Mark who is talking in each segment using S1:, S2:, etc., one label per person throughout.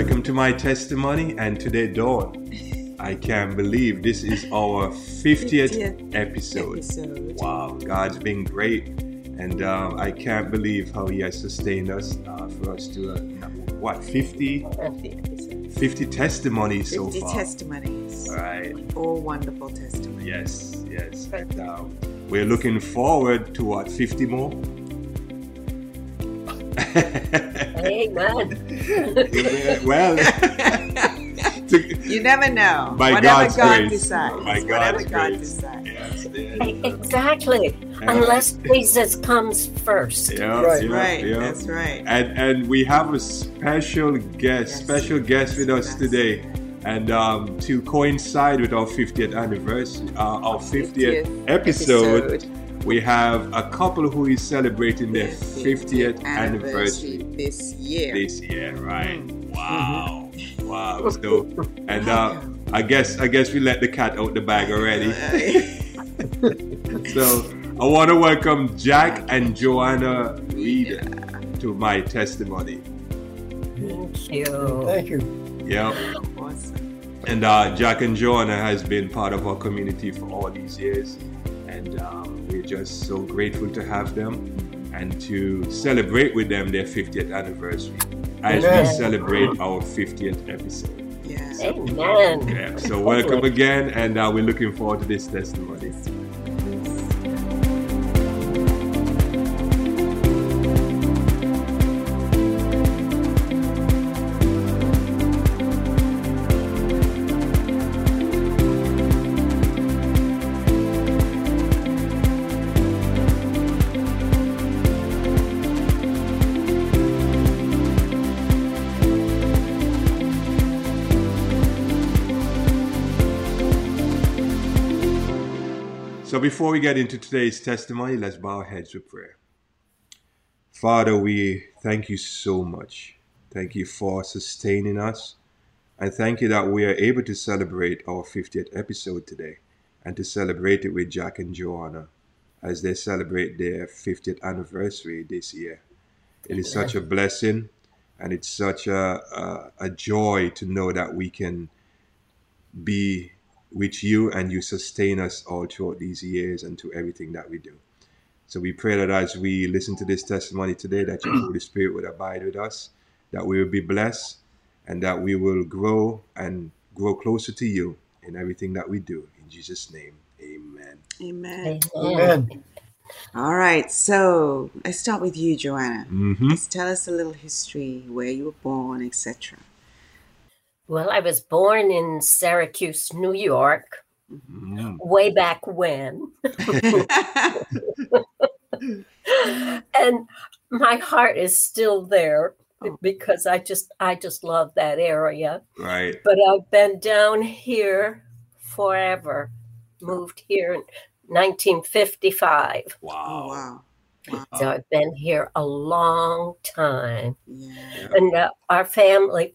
S1: Welcome to my testimony, and today, Dawn, I can't believe this is our 50th,
S2: 50th
S1: episode.
S2: episode.
S1: Wow, God's been great, and um, I can't believe how He has sustained us uh, for us to, uh, what, 50,
S2: 50 episodes.
S1: 50 testimonies so
S2: 50 testimonies.
S1: All right.
S2: All wonderful testimonies.
S1: Yes, yes. And um, we're looking forward to what, 50 more?
S3: Amen.
S1: well, to-
S2: You never know.
S1: By
S2: Whatever
S1: God's
S2: God
S1: grace.
S2: decides.
S1: By
S2: Whatever
S1: God's
S2: God
S1: grace.
S2: decides.
S1: yes, yes.
S3: exactly.
S1: Yeah.
S3: Unless Jesus comes first.
S1: Yeah,
S4: Right.
S1: yeah,
S2: Right.
S1: yeah.
S2: That's right.
S1: And and we have a special guest,
S2: Yes.
S1: special guest with us
S2: Yes.
S1: today. And um, to coincide with our 50th anniversary, uh, our 50th,
S2: 50th
S1: episode, we have a couple who is celebrating their 50th,
S2: 50th
S1: anniversary
S2: this year.
S1: this year, right?
S2: Mm.
S1: Wow, wow. So, and uh, I guess I guess we let the cat out the bag already. So I want to welcome Jack and Joanna Rieder to my testimony.
S3: Thank you.
S4: Thank you.
S1: Yeah.
S2: awesome.
S1: And uh, Jack and Joanna has been part of our community for all these years, and um, we're just so grateful to have them and to celebrate with them their 50th anniversary as we celebrate our 50th episode.
S2: Yes.
S3: Amen.
S1: Yeah. So welcome again, and uh, we're looking forward to this testimony. Before we get into today's testimony, let's bow our heads with prayer. Father, we thank you so much. Thank you for sustaining us. And thank you that we are able to celebrate our 50th episode today and to celebrate it with Jack and Joanna as they celebrate their 50th anniversary this year. It is such a blessing and it's such a, a, a joy to know that we can be with you and you sustain us all throughout these years and to everything that we do. So we pray that as we listen to this testimony today, that your Holy Spirit would abide with us, that we will be blessed, and that we will grow and grow closer to you in everything that we do. In Jesus' name, amen.
S2: Amen.
S4: Amen.
S2: All right. So let's start with you, Joanna.
S1: Mm-hmm.
S2: Let's tell us a little history, where you were born, etc.
S3: Well, I was born in Syracuse, New York,
S1: Mm.
S3: way back when. and my heart is still there because I just I just love that area.
S1: Right.
S3: But I've been down here forever. Moved here in 1955.
S2: oh
S1: Wow.
S2: wow. Wow.
S3: So I've been here a long time.
S2: Yeah.
S3: And uh, our family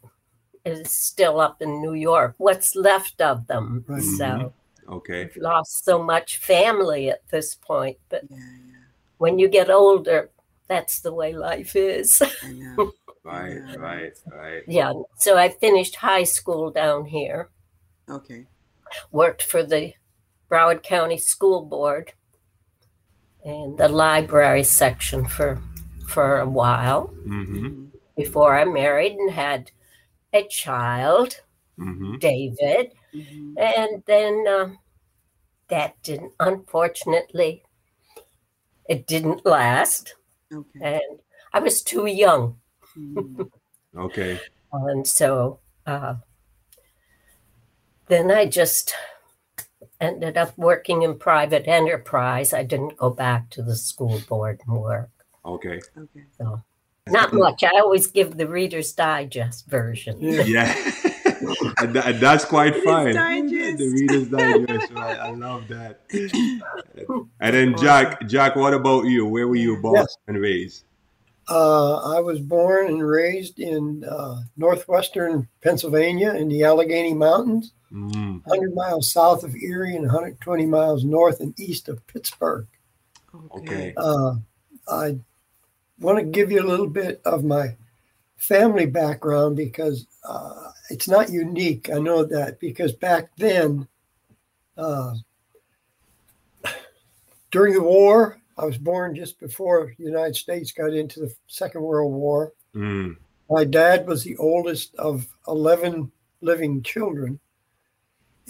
S3: is still up in New York. What's left of them?
S4: Right.
S3: So
S1: Okay.
S3: we've lost so much family at this point. But
S2: Yeah. Yeah.
S3: when you get older, that's the way life is.
S1: Right.
S2: Yeah.
S1: Right. Right.
S3: yeah. So I finished high school down here,
S2: Okay.
S3: worked for the Broward County School Board and the library section for for a while
S1: Mm-hmm.
S2: Mhm.
S3: before I married and had a child,
S1: Mm-hmm.
S3: David.
S2: Mhm.
S3: And then um, that didn't, unfortunately, it didn't last.
S2: Okay.
S3: And I was too young.
S2: Mhm.
S1: Okay.
S3: And so uh, then I just ended up working in private enterprise. I didn't go back to the school board and work.
S1: Okay.
S2: Okay.
S3: So not much. I always give the Reader's Digest version.
S4: Yeah.
S1: Yeah. and, tha- and that's quite
S2: Reader's
S1: fine.
S2: Digest.
S1: The Reader's Digest, right? I love that. And then Jack, Jack, what about you? Where were you born
S4: Yes.
S1: and raised?
S4: Uh, I was born and raised in uh, northwestern Pennsylvania in the Allegheny Mountains,
S1: Mm,
S4: 100 miles south of Erie and 120 miles north and east of Pittsburgh.
S1: Okay.
S4: Uh, I want to give you a little bit of my family background because uh, it's not unique. I know that because back then, uh, during the war, I was born just before the United States got into the Second World War.
S1: Mm.
S4: My dad was the oldest of 11 living children.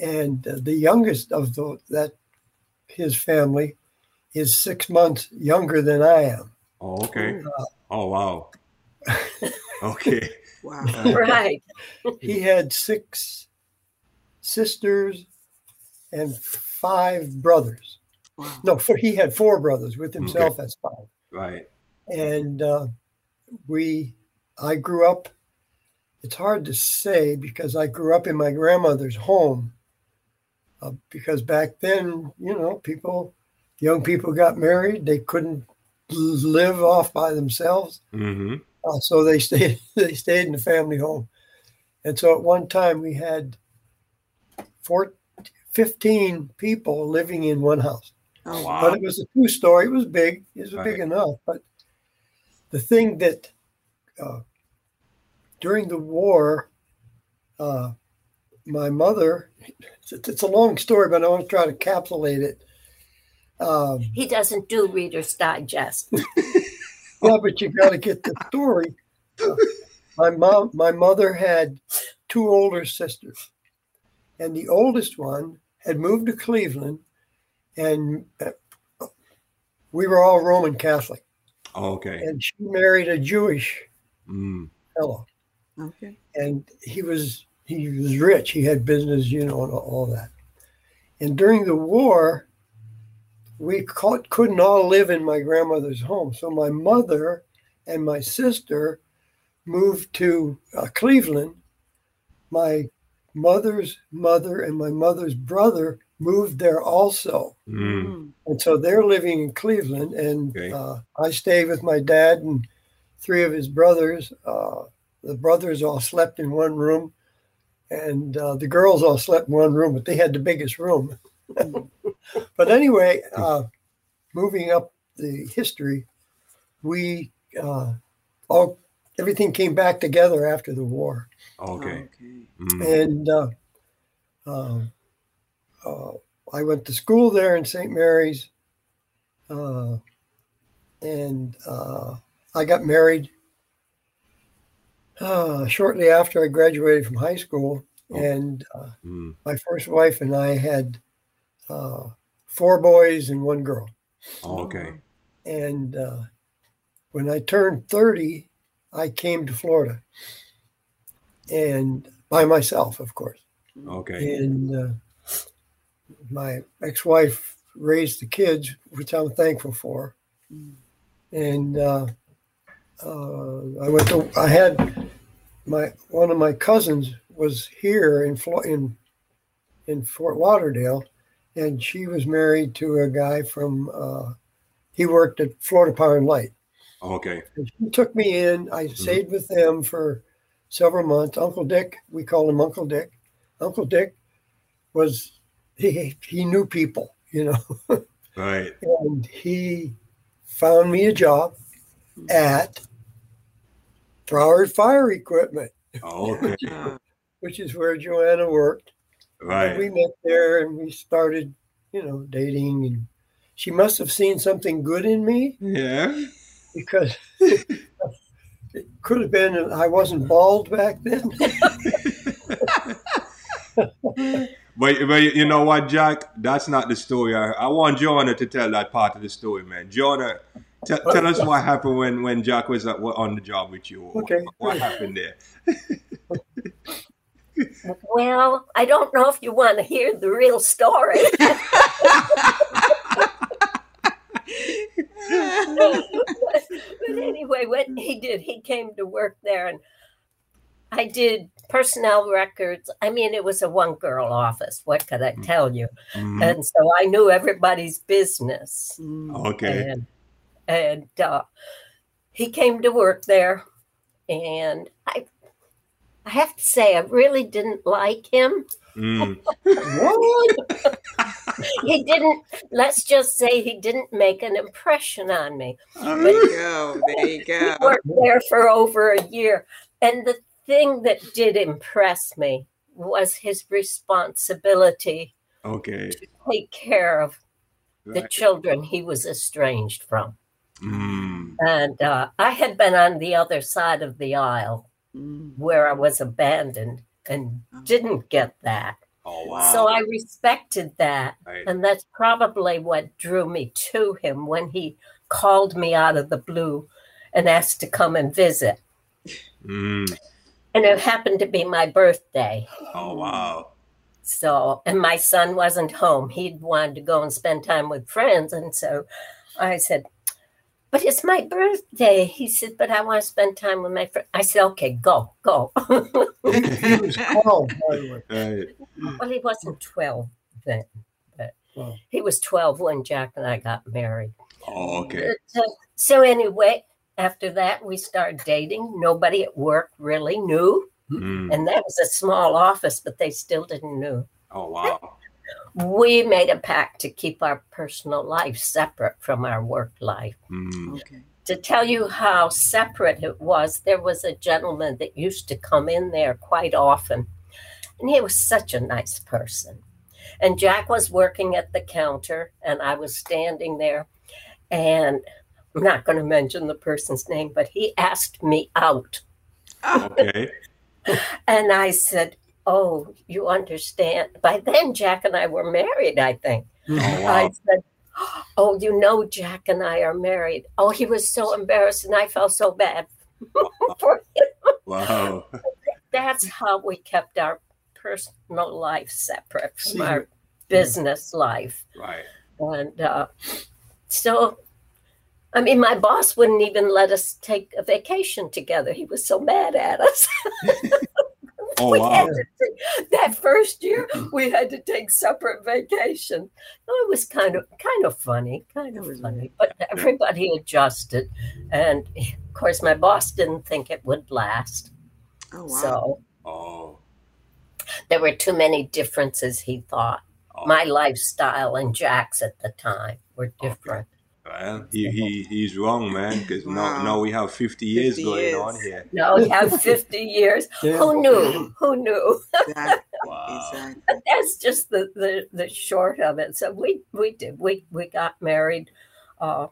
S4: And uh, the youngest of the, that his family is six months younger than I am.
S1: Oh, okay.
S4: Uh,
S1: Oh, wow. Okay.
S2: Wow.
S3: Right.
S4: he had six sisters and five brothers.
S2: Wow.
S4: No, four, he had four brothers with himself. as five.
S1: Right.
S4: And uh, we, I grew up. It's hard to say because I grew up in my grandmother's home. Uh, because back then, you know, people, young people got married. They couldn't live off by themselves.
S1: Mm-hmm.
S4: Uh, so they stayed they stayed in the family home. And so at one time we had four, 15 people living in one house.
S2: Oh,
S1: Wow.
S4: But it was a two story. It was big. It was big enough. But the thing that uh, during the war, uh, my mother, it's, it's a long story, but I want to try to encapsulate it. Um,
S3: He doesn't do Reader's Digest.
S4: yeah, but you got to get the story. Uh, my mom, my mother had two older sisters, and the oldest one had moved to Cleveland, and uh, we were all Roman Catholic,
S1: Oh, okay.
S4: and she married a Jewish
S1: Mm.
S4: fellow,
S2: okay.
S4: and he was he was rich. He had business, you know, and all that. And during the war, we caught, couldn't all live in my grandmother's home. So my mother and my sister moved to uh, Cleveland. My mother's mother and my mother's brother moved there also.
S1: Mm.
S2: Mm.
S4: And so they're living in Cleveland, and
S1: Okay.
S4: uh, I stayed with my dad and three of his brothers. Uh, the brothers all slept in one room, and uh, the girls all slept in one room, but they had the biggest room. but anyway, uh, moving up the history, we uh, all everything came back together after the war,
S1: Okay.
S2: Okay.
S1: Mm.
S4: and uh, um, uh, I went to school there in St. Mary's, uh, and uh, I got married uh, shortly after I graduated from high school.
S1: Oh.
S4: And uh,
S1: Mm.
S4: my first wife and I had uh, four boys and one girl.
S1: Oh, okay.
S4: And uh, when I turned 30, I came to Florida, and by myself, of course.
S1: Okay.
S4: And uh, my ex-wife raised the kids, which I'm thankful for. And uh, uh, I went to. I had my one of my cousins was here in Flo- in in Fort Lauderdale, and she was married to a guy from. Uh, he worked at Florida Power and Light.
S1: Okay.
S4: And she took me in. I stayed with them for several months. Uncle Dick, we call him Uncle Dick. Uncle Dick was he he knew people, you know,
S1: Right.
S4: and he found me a job at Broward Fire Equipment,
S1: Oh, okay.
S4: Which is where Joanna worked. And we met there and we started, you know, dating and she must have seen something good in me
S1: Yeah.
S4: because it could have been I wasn't bald back then.
S1: But, but you know what, Jack? That's not the story. I, I want Joanna to tell that part of the story, man. Joanna, t- tell us what happened when, when Jack was at, on the job with you.
S4: Okay.
S1: What happened there?
S3: Well, I don't know if you want to hear the real story. but anyway, what he did, he came to work there and I did personnel records. I mean, it was a one girl office. What could I tell you?
S1: Mhm.
S3: And so I knew everybody's business.
S2: mm.
S1: Okay.
S3: And, and uh, he came to work there. And I, I have to say, I really didn't like him.
S1: Mm.
S4: What?
S3: he didn't, let's just say he didn't make an impression on me.
S2: There you go. There you go.
S3: worked there for over a year. And the thing that did impress me was his responsibility
S1: Okay.
S3: to take care of the
S1: Right.
S3: children he was estranged from.
S1: Mm.
S3: And uh, I had been on the other side of the aisle
S2: Mm.
S3: where I was abandoned and didn't get that.
S1: Oh wow.
S3: So I respected that.
S1: Right.
S3: And that's probably what drew me to him when he called me out of the blue and asked to come and visit.
S1: Mm.
S3: And it happened to be my birthday.
S1: Oh wow.
S3: So, and my son wasn't home. He'd wanted to go and spend time with friends. And so I said, But it's my birthday. He said, But I want to spend time with my friend. I said, Okay, go, go.
S4: He was 12, by the way.
S1: Right.
S3: well, he wasn't 12 then, but
S4: Wow.
S3: he was 12 when Jack and I got married.
S1: Oh, okay.
S3: But, uh, so, anyway, after that, we started dating. Nobody at work really knew.
S1: Mm.
S3: And that was a small office, but they still didn't know.
S1: Oh wow.
S3: We made a pact to keep our personal life separate from our work life.
S1: Mm.
S2: Okay.
S3: To tell you how separate it was, there was a gentleman that used to come in there quite often, and he was such a nice person. And Jack was working at the counter, and I was standing there, and I'm not going to mention the person's name, but he asked me out.
S1: Okay.
S3: And I said, Oh, you understand? By then, Jack and I were married, I think.
S1: Oh
S3: I said, Oh, you know, Jack and I are married. Oh, he was so embarrassed, and I felt so bad for him.
S1: Wow.
S3: That's how we kept our personal life separate from
S4: See,
S3: our business life.
S1: Right.
S3: And uh, so, I mean, my boss wouldn't even let us take a vacation together. He was so mad at us.
S1: Oh
S3: we
S1: wow.
S3: had to take, that first year we had to take separate vacation. It was kind of kind of funny, kind of funny, but everybody adjusted, and of course my boss didn't think it would last.
S2: Oh wow.
S3: So
S1: Oh.
S3: there were too many differences. He thought
S1: oh.
S3: my lifestyle and Jack's at the time were different.
S1: Well, he, he he's wrong, man. Because
S2: Wow.
S1: now now we have fifty years
S2: 50
S1: going
S2: years.
S1: on here.
S3: No, we have fifty years.
S4: Yeah.
S3: Who knew? Who knew?
S2: Exactly.
S1: Wow.
S2: exactly.
S3: But that's just the, the the short of it. So we we did we we got married. Uh,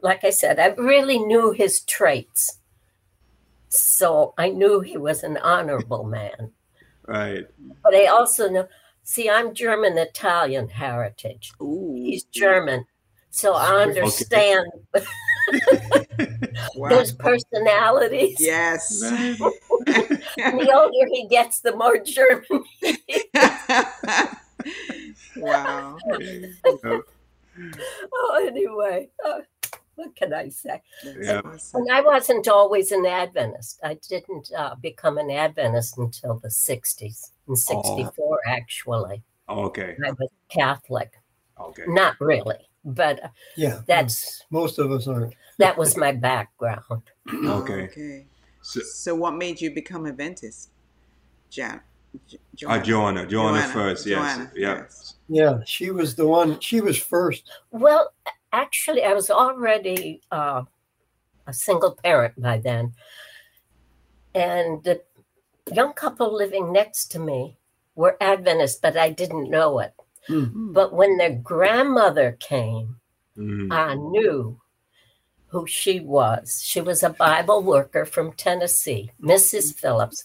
S3: like I said, I really knew his traits, so I knew he was an honorable man.
S1: Right.
S3: But I also know. See, I'm German Italian heritage.
S2: Ooh.
S3: He's German, so I understand
S2: Wow.
S3: those personalities.
S2: Yes.
S3: The older he gets, the more German. he is.
S2: wow.
S3: oh, anyway, uh, what can I say?
S1: Yeah.
S3: And I wasn't always an Adventist. I didn't uh, become an Adventist until the 60s, in 64, actually.
S1: Okay.
S3: I was Catholic.
S1: Okay.
S3: Not really, but uh,
S4: Yeah.
S3: that's
S4: Most of us aren't.
S3: that was my background.
S1: Okay.
S2: Okay.
S1: So,
S2: So, what made you become Adventist? Jan. J-
S1: uh, Joanna, Joanna,
S2: Joanna,
S1: first, yes,
S2: Joanna,
S1: yeah.
S2: yes.
S4: Yeah, she was the one. She was first.
S3: Well, actually, I was already uh, a single parent by then. And the young couple living next to me were Adventists, but I didn't know it.
S2: Hmm.
S3: But when their grandmother came,
S1: Mm.
S3: I knew who she was. She was a Bible worker from Tennessee, Mrs. Phillips.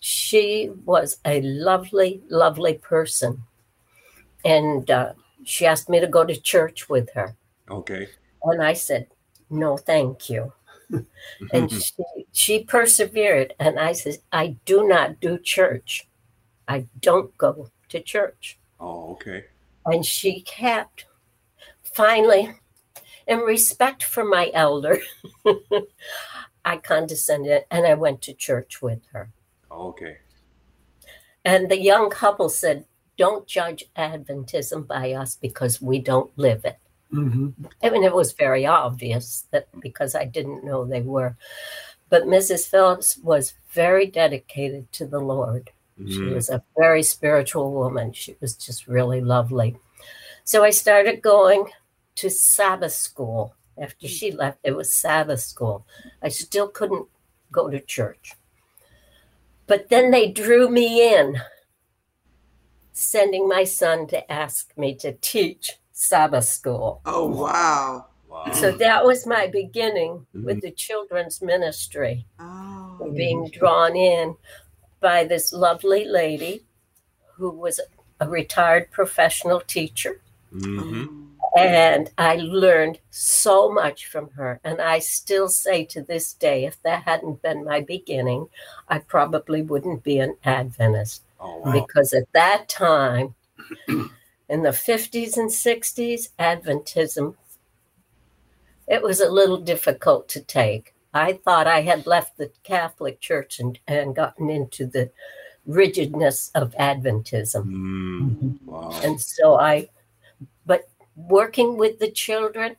S3: She was a lovely, lovely person. And uh, she asked me to go to church with her.
S1: Okay.
S3: And I said, no, thank you. and she, she persevered. And I said, I do not do church. I don't go to church.
S1: Oh, okay.
S3: And she kept. Finally, in respect for my elder, I condescended and I went to church with her.
S1: Okay.
S3: And the young couple said, Don't judge Adventism by us because we don't live it.
S4: hmm
S3: I mean, it was very obvious that because I didn't know they were. But Mrs. Phillips was very dedicated to the Lord. She was a very spiritual woman. She was just really lovely. So I started going to Sabbath school. After she left, it was Sabbath school. I still couldn't go to church. But then they drew me in, sending my son to ask me to teach Sabbath school.
S2: Oh, wow.
S1: Wow.
S3: So that was my beginning with mm-hmm. the children's ministry
S2: Oh.
S3: being drawn in by this lovely lady who was a retired professional teacher.
S1: Mhm.
S3: And I learned so much from her. And I still say to this day, if that hadn't been my beginning, I probably wouldn't be an Adventist.
S1: Oh, wow.
S3: Because at that time, in the 50s and 60s, Adventism, it was a little difficult to take. I thought I had left the Catholic Church and, and gotten into the rigidness of Adventism.
S1: Mm. Wow.
S3: And so I, but working with the children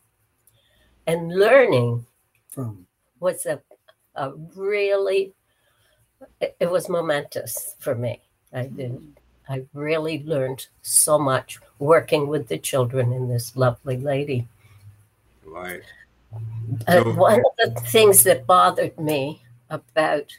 S3: and learning
S4: From
S3: was a, a really, it, it was momentous for me. I did. I really learned so much working with the children and this lovely lady.
S1: Right.
S3: Uh,
S1: So-
S3: one of the things that bothered me about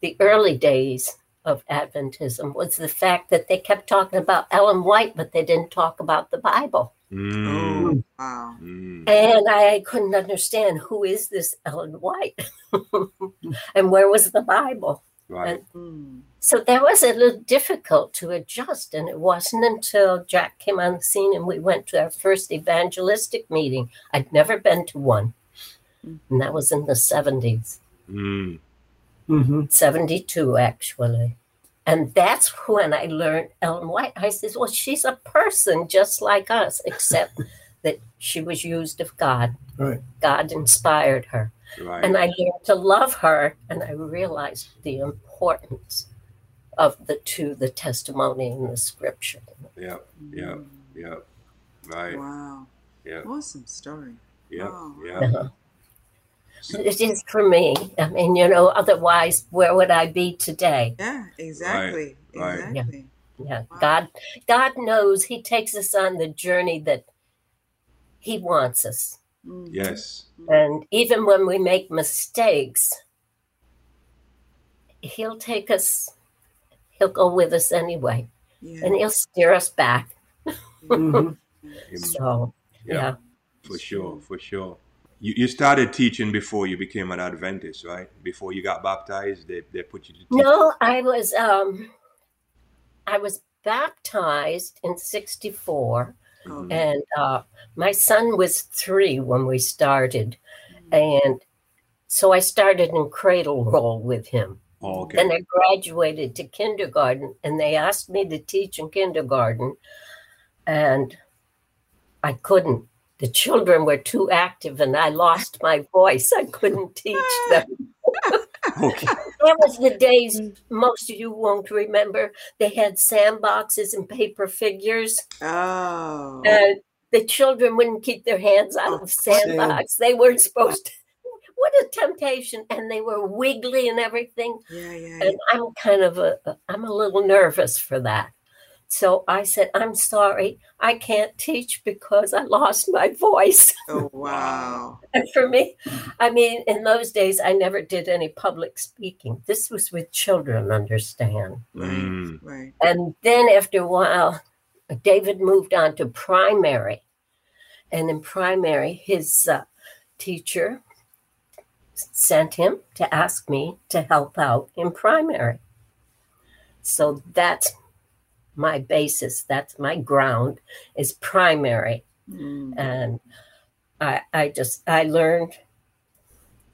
S3: the early days of Adventism was the fact that they kept talking about Ellen White, but they didn't talk about the Bible.
S1: Mm.
S2: Oh, wow.
S1: Mm.
S3: And I couldn't understand who is this Ellen White and where was the Bible.
S1: Right.
S2: Mm.
S3: So that was a little difficult to adjust. And it wasn't until Jack came on the scene and we went to our first evangelistic meeting. I'd never been to one. And that was in the 70s,
S1: Mm.
S4: hmm
S3: 72 actually. And that's when I learned Ellen White. I said, well, she's a person just like us, except that she was used of God.
S4: Right.
S3: God inspired her.
S1: Right.
S3: And I learned to love her, and I realized the importance of the two the testimony and the scripture.
S1: yeah. Yeah. Yeah. Right.
S2: Wow.
S1: Yeah.
S2: Awesome story.
S1: Yeah.
S2: Wow.
S1: Yeah.
S3: Uh-huh. It is for me. I mean, you know, otherwise, where would I be today?
S2: Yeah, exactly.
S1: right.
S3: Yeah.
S2: Exactly.
S3: Yeah,
S2: Wow.
S3: God, God knows He takes us on the journey that He wants us,
S2: Mhm.
S1: Yes.
S3: and even when we make mistakes, He'll take us. He'll go with us anyway,
S2: Yeah.
S3: and He'll steer us back.
S4: hmm
S3: So,
S1: Yeah.
S3: yeah.
S1: For sure. For sure. You, you started teaching before you became an Adventist, right? Before you got baptized, they, they put you to teach.
S3: No, I was um I was baptized in 64
S2: Oh,
S3: and uh my son was 3 when we started and so I started in cradle roll with him.
S1: Oh, okay.
S3: Then I graduated to kindergarten and they asked me to teach in kindergarten and I couldn't. The children were too active and I lost my voice. I couldn't teach them.
S1: okay.
S3: That was the days most of you won't remember. They had sandboxes and paper figures,
S2: Oh.
S3: and the children wouldn't keep their hands out oh, of the sandbox. They weren't supposed to. What a temptation! And they were wiggly and everything.
S2: yeah, yeah.
S3: And I'm kind of a, I'm a little nervous for that. So I said, I'm sorry, I can't teach because I lost my voice.
S2: Oh, wow.
S3: And for me, I mean, in those days, I never did any public speaking. This was with children, understand.
S2: Right.
S1: Mm.
S2: Right.
S3: And then after a while, David moved on to primary. And in primary, his uh, teacher sent him to ask me to help out in primary. So that's my basis, that's my ground, is primary
S2: Mm.
S3: and I, I just I learned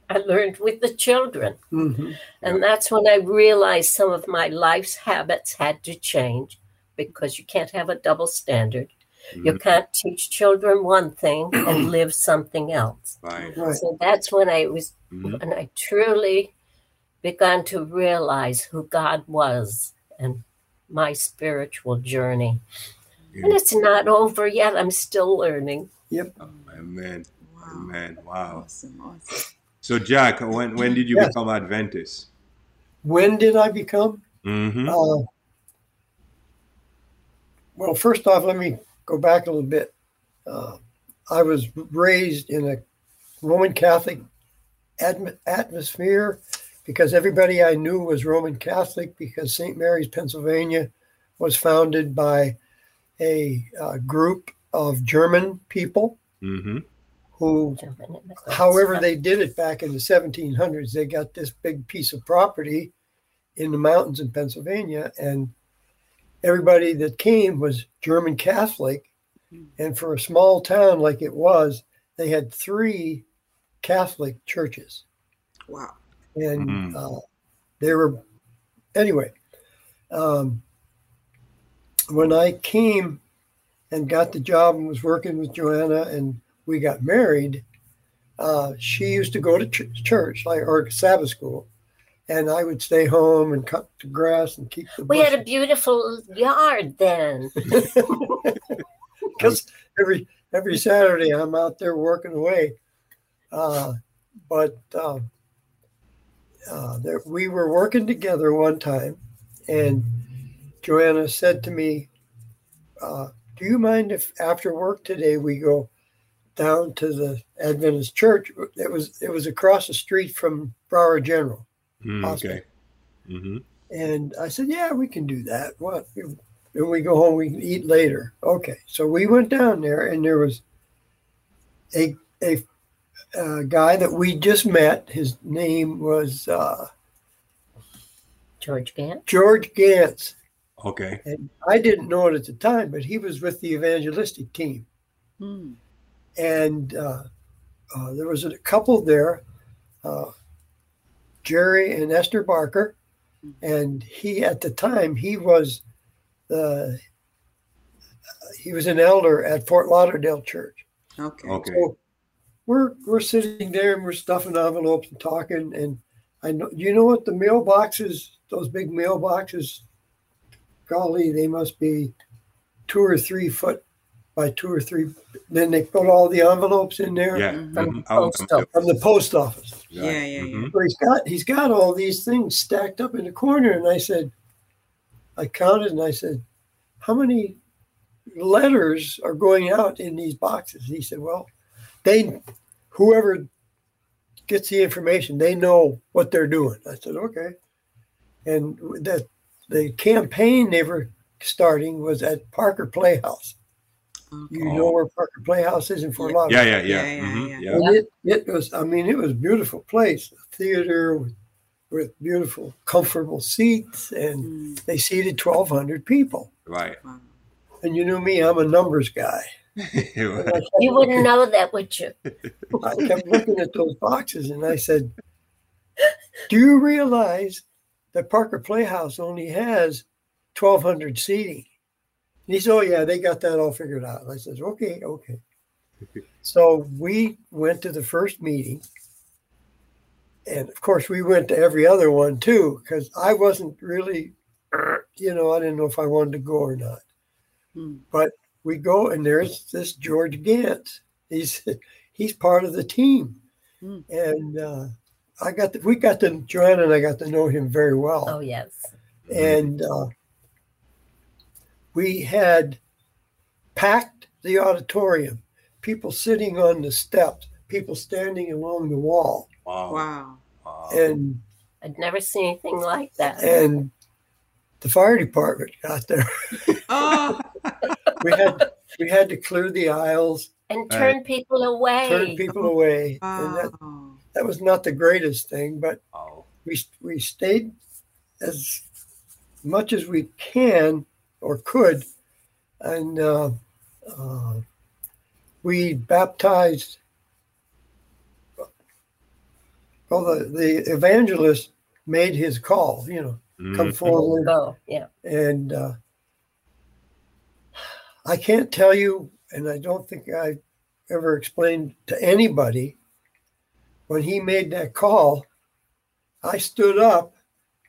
S3: I learned with the children.
S4: hmm
S3: And that's when I realized some of my life's habits had to change because you can't have a double standard. You
S1: Mhm.
S3: can't teach children one thing and live something else.
S1: Right.
S3: So that's when I was
S1: Mhm.
S3: when I truly began to realize who God was and my spiritual journey. And it's not over yet. I'm still learning. Yep.
S1: Amen.
S2: Wow.
S1: Amen. Wow.
S2: Awesome. Awesome.
S1: So, Jack, when when did you
S4: Yes.
S1: become Adventist?
S4: When did I become?
S1: Mm-hmm.
S4: Uh, well, first off, let me go back a little bit. Uh, I was raised in a Roman Catholic atm- atmosphere because everybody I knew was Roman Catholic because St. Mary's, Pennsylvania was founded by a uh, group of German people
S1: Mm-hmm.
S4: who However, they did it back in the 1700s. They got this big piece of property in the mountains in Pennsylvania, and everybody that came was German Catholic. And for a small town like it was, they had three Catholic churches.
S2: Wow.
S4: And
S1: Mhm.
S4: uh, they were, anyway, um, when I came and got the job and was working with Joanna and we got married, uh, she used to go to ch- church like or Sabbath school, and I would stay home and cut the grass and keep the
S3: We had a beautiful yard then.
S4: because every every Saturday I'm out there working away. Uh, but uh, uh, there, we were working together one time, and Joanna said to me, uh, "Do you mind if after work today we go down to the Adventist church? It was it was across the street from Broward General."
S1: Mm, okay. Mm-hmm.
S4: And I said, "Yeah, we can do that. What? When we go home, we can eat later." Okay, so we went down there, and there was a a, uh guy that we just met. His name was uh,
S3: George Gant.
S4: George Gantz,
S1: Okay.
S4: and I didn't know it at the time, but he was with the evangelistic team,
S2: Hmm.
S4: and uh, uh, there was a couple there, uh, Jerry and Esther Barker, and he at the time he was the he was an elder at Fort Lauderdale Church.
S2: Okay.
S1: Okay.
S4: So we're we're sitting there and we're stuffing envelopes and talking, and I know you know what the mailboxes, those big mailboxes, golly, they must be two or three foot by two or three. Then they put all the envelopes in there
S1: Yeah.
S2: Mhm.
S1: I remember.
S3: Postal.
S4: from the post office.
S1: Right.
S2: Yeah, yeah, yeah.
S1: Mhm.
S4: So he's got he's got all these things stacked up in the corner, and I said, I counted, and I said, how many letters are going out in these boxes? He said, well, they whoever gets the information, they know what they're doing. I said, okay, and that the campaign they were starting was at Parker Playhouse. You know where Parker Playhouse is in Fort
S2: Yeah.
S4: Lauderdale.
S1: Yeah, yeah, yeah.
S2: Yeah, yeah,
S1: mhm,
S2: yeah.
S1: yeah.
S4: It, it was, I mean, it was a beautiful place, a theater with, with beautiful, comfortable seats, and
S2: Hmm.
S4: they seated 1,200 people.
S1: Right.
S4: And you know me, I'm a numbers guy. And
S3: You wouldn't know that, would you?
S4: I kept looking at those boxes and I said, Do you realize that Parker Playhouse only has 1,200 seating? And he said, Oh, yeah, they got that all figured out. And I said, Okay, okay. So we went to the first meeting. And of course, we went to every other one too, because I wasn't really, you know, I didn't know if I wanted to go or not
S2: Hmm.
S4: We go and there's this George Gantz. He's he's part of the team,
S2: Hmm.
S4: and uh, I got the, we got to Joanna and I got to know him very well,
S3: Oh, yes.
S4: and uh, we had packed the auditorium, people sitting on the steps, people standing along the wall,
S1: Wow.
S2: Wow.
S1: Wow.
S4: and
S3: I'd never seen anything like that.
S4: and the fire department got there.
S2: Oh,
S4: we had we had to clear the aisles,
S3: and turn people away.
S4: turn people away, and that, that was not the greatest thing, but
S1: Wow.
S4: we we stayed as much as we can or could, and uh, uh, we baptized. Well, the, the evangelist made his call, you know, come
S1: Mhm.
S4: forward,
S3: Go. Yeah.
S4: and uh, I can't tell you, and I don't think I ever explained to anybody when he made that call. I stood up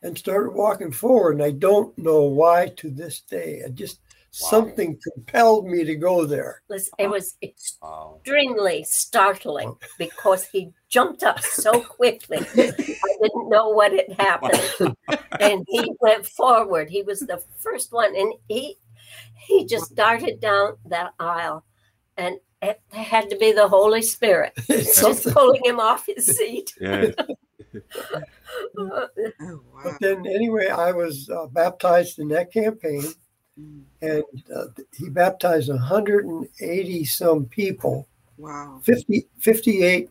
S4: and started walking forward, and I don't know why to this day. I just
S1: Wow.
S4: something compelled me to go there.
S3: Listen, It was
S1: Wow.
S3: extremely startling oh. because he jumped up so quickly. I didn't know what had happened. and he went forward. He was the first one, and he He just darted down that aisle, and it had to be the Holy Spirit just pulling him off his seat.
S1: Yes.
S2: Oh, wow.
S4: But then, anyway, I was uh, baptized in that campaign,
S2: Mm,
S4: and uh, he baptized 180 some people.
S2: Wow.
S4: 50, 58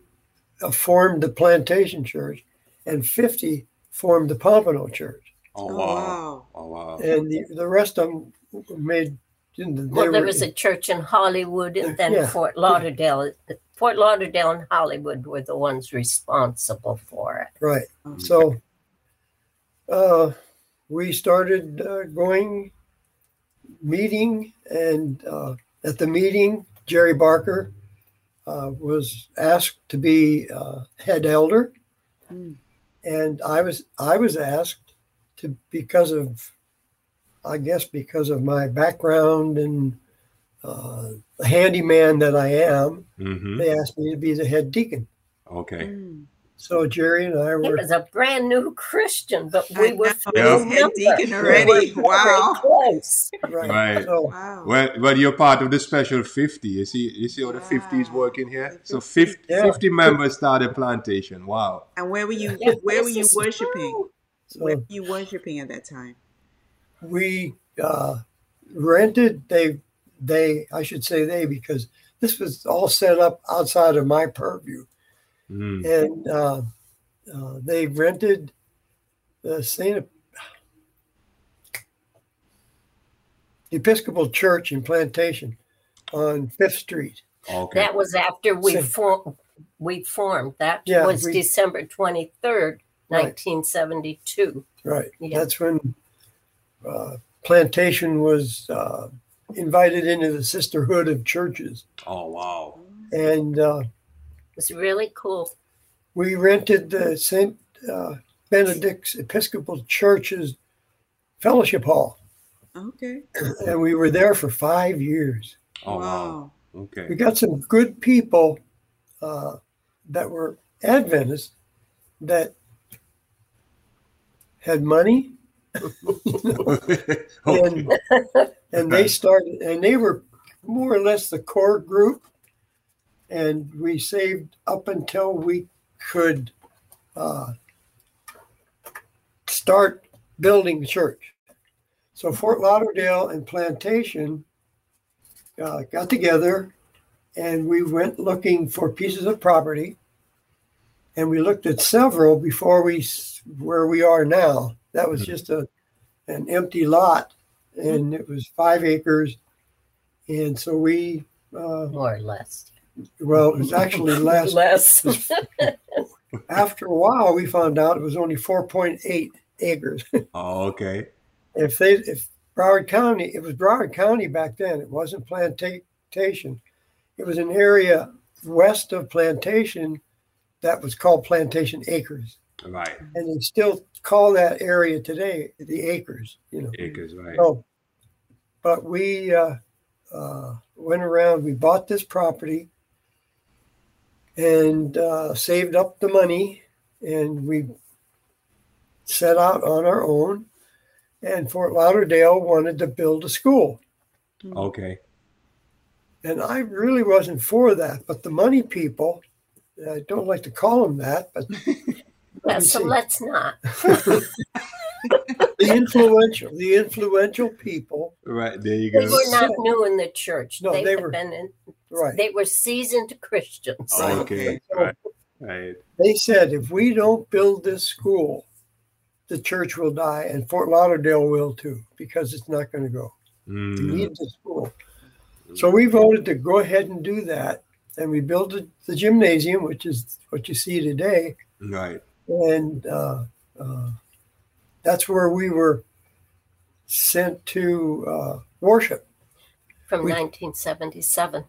S4: uh, formed the Plantation Church, and 50 formed the Pompano Church.
S1: Oh
S2: Oh,
S1: wow.
S2: wow.
S1: Oh wow.
S4: And the, the rest of them made.
S3: Well, there
S4: were-
S3: was a church in Hollywood and then
S4: Yeah.
S3: Fort Lauderdale. Fort Lauderdale and Hollywood were the ones responsible for it.
S4: right. So uh, we started uh, going, meeting, and uh, at the meeting, Jerry Barker uh, was asked to be uh, head elder,
S2: Mm.
S4: and I was I was asked to because of, I guess because of my background and uh, the handyman that I am,
S1: Mm-hmm.
S4: they asked me to be the head deacon.
S1: Okay.
S2: mm.
S4: So Jerry and I were.
S3: He
S4: were
S3: was a brand new Christian, but we were
S2: know.
S1: Yeah.
S2: He's head deacon
S3: We
S2: already.
S3: were
S2: Wow.
S3: very close.
S4: right.
S1: Right.
S4: So
S2: Wow.
S1: Well, well, you're part of the special 50. You see, you see how the 50 is working here? So
S2: 50.
S1: 50,
S4: Yeah.
S1: 50 members started plantation. Wow.
S2: And where were you?
S3: Yeah,
S2: where were you worshiping?
S3: true.
S2: Where were you worshiping at that time?
S4: We uh, rented. They, they, I should say they, because this was all set up outside of my purview,
S1: Mm.
S4: and uh, uh, they rented the Saint Episcopal Church in Plantation on Fifth Street.
S1: Okay.
S3: That was after we
S4: So-
S3: formed. We formed. That
S4: Yeah,
S3: was
S4: we-
S3: December twenty third,
S4: Right.
S3: nineteen seventy two.
S4: Right.
S3: Yeah.
S4: That's when uh, Plantation was uh, invited into the Sisterhood of Churches,
S1: oh, wow.
S4: and uh,
S3: It was really cool.
S4: we rented the St. Uh, Benedict's Episcopal Church's fellowship hall,
S2: Okay.
S4: and we were there for five years.
S1: Oh, wow. Okay.
S4: We got some good people uh, that were Adventists that had money,
S1: okay.
S4: and and they started, and they were more or less the core group, and we saved up until we could uh, start building the church. So Fort Lauderdale and Plantation uh, got together, and we went looking for pieces of property, and we looked at several before we where we are now. That was
S1: Mhm.
S4: just a an empty lot, and it was five acres, and so we uh,
S3: More or less.
S4: well, it was actually less.
S3: Less.
S4: After a while, we found out it was only four point eight acres.
S1: oh, okay.
S4: if they if Broward County, it was Broward County back then. It wasn't Plantation. It was an area west of Plantation that was called Plantation Acres,
S1: Right.
S4: and they still call that area today the Acres. You know.
S1: Acres, right.
S4: So, but we uh, uh, went around. We bought this property and uh, saved up the money, and we set out on our own. And Fort Lauderdale wanted to build a school,
S1: Okay.
S4: and I really wasn't for that. But the money people, I don't like to call them that, but
S3: Yeah,
S4: me
S3: so
S4: see.
S3: let's not.
S4: the influential, the influential people,
S1: Right. There you go.
S3: They were not new in the church.
S4: No,
S3: they,
S4: they were-
S3: been in,
S4: right?
S3: They were seasoned Christians.
S1: Oh, okay. Right. Right.
S4: they said if we don't build this school, the church will die, and Fort Lauderdale will too, because it's not going to go. We
S1: Mm.
S4: need the school. So we voted to go ahead and do that, and we built the- the gymnasium, which is what you see today,
S1: Right.
S4: And uh, uh, that's where we were sent to uh, worship.
S3: From
S4: We-
S3: 1977.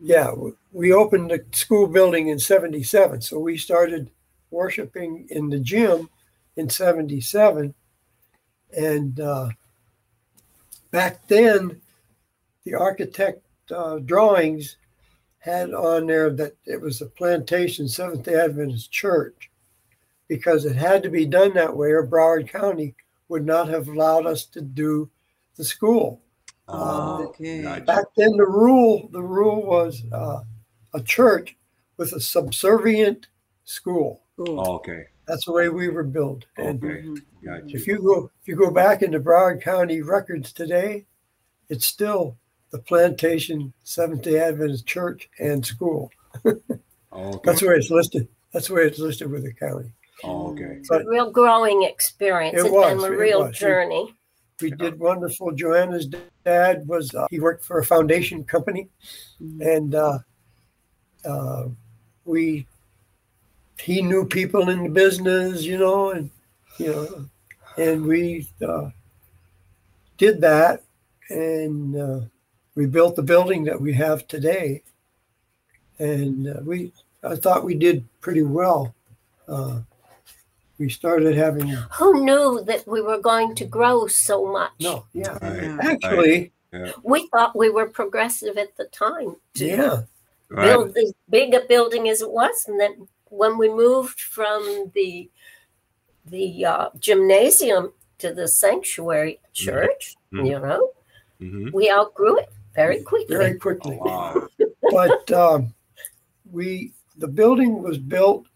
S4: Yeah, we opened the school building in 77. So we started worshiping in the gym in 77. And uh, back then, the architect uh, drawings had on there that it was a plantation Seventh day Adventist church because it had to be done that way, or Broward County would not have allowed us to do the school.
S1: Oh,
S2: okay.
S1: gotcha.
S4: Back then, the rule the rule was uh, a church with a subservient school.
S2: Cool.
S1: Okay.
S4: That's the way we were built. And
S1: Okay.
S2: Mhm.
S1: Gotcha.
S4: if you go if you go back into Broward County records today, it's still the Plantation Seventh Day Adventist Church and School.
S1: Okay.
S4: That's where it's listed. That's where it's listed with the county.
S1: Oh, okay.
S3: It's a real growing experience.
S4: It
S3: It's
S4: was,
S3: been a real
S4: was.
S3: journey.
S4: We did wonderful. Joanna's dad was uh, he worked for a foundation company,
S2: Mhm.
S4: and uh, uh, we he knew people in the business, you know, and you know, and we uh, did that, and uh, we built the building that we have today, and uh, we I thought we did pretty well. Uh, we started having
S3: Who knew that we were going to grow so much?
S4: no, yeah,
S1: Right.
S2: Yeah.
S4: actually,
S3: We thought we were progressive at the time to
S4: yeah.
S1: Right.
S3: build as big a building as it was. And then when we moved from the the uh, gymnasium to the sanctuary church,
S1: Mhm.
S3: you know,
S1: hmm
S3: we outgrew it very quickly.
S4: very quickly.
S1: Wow.
S4: But um, we the building was built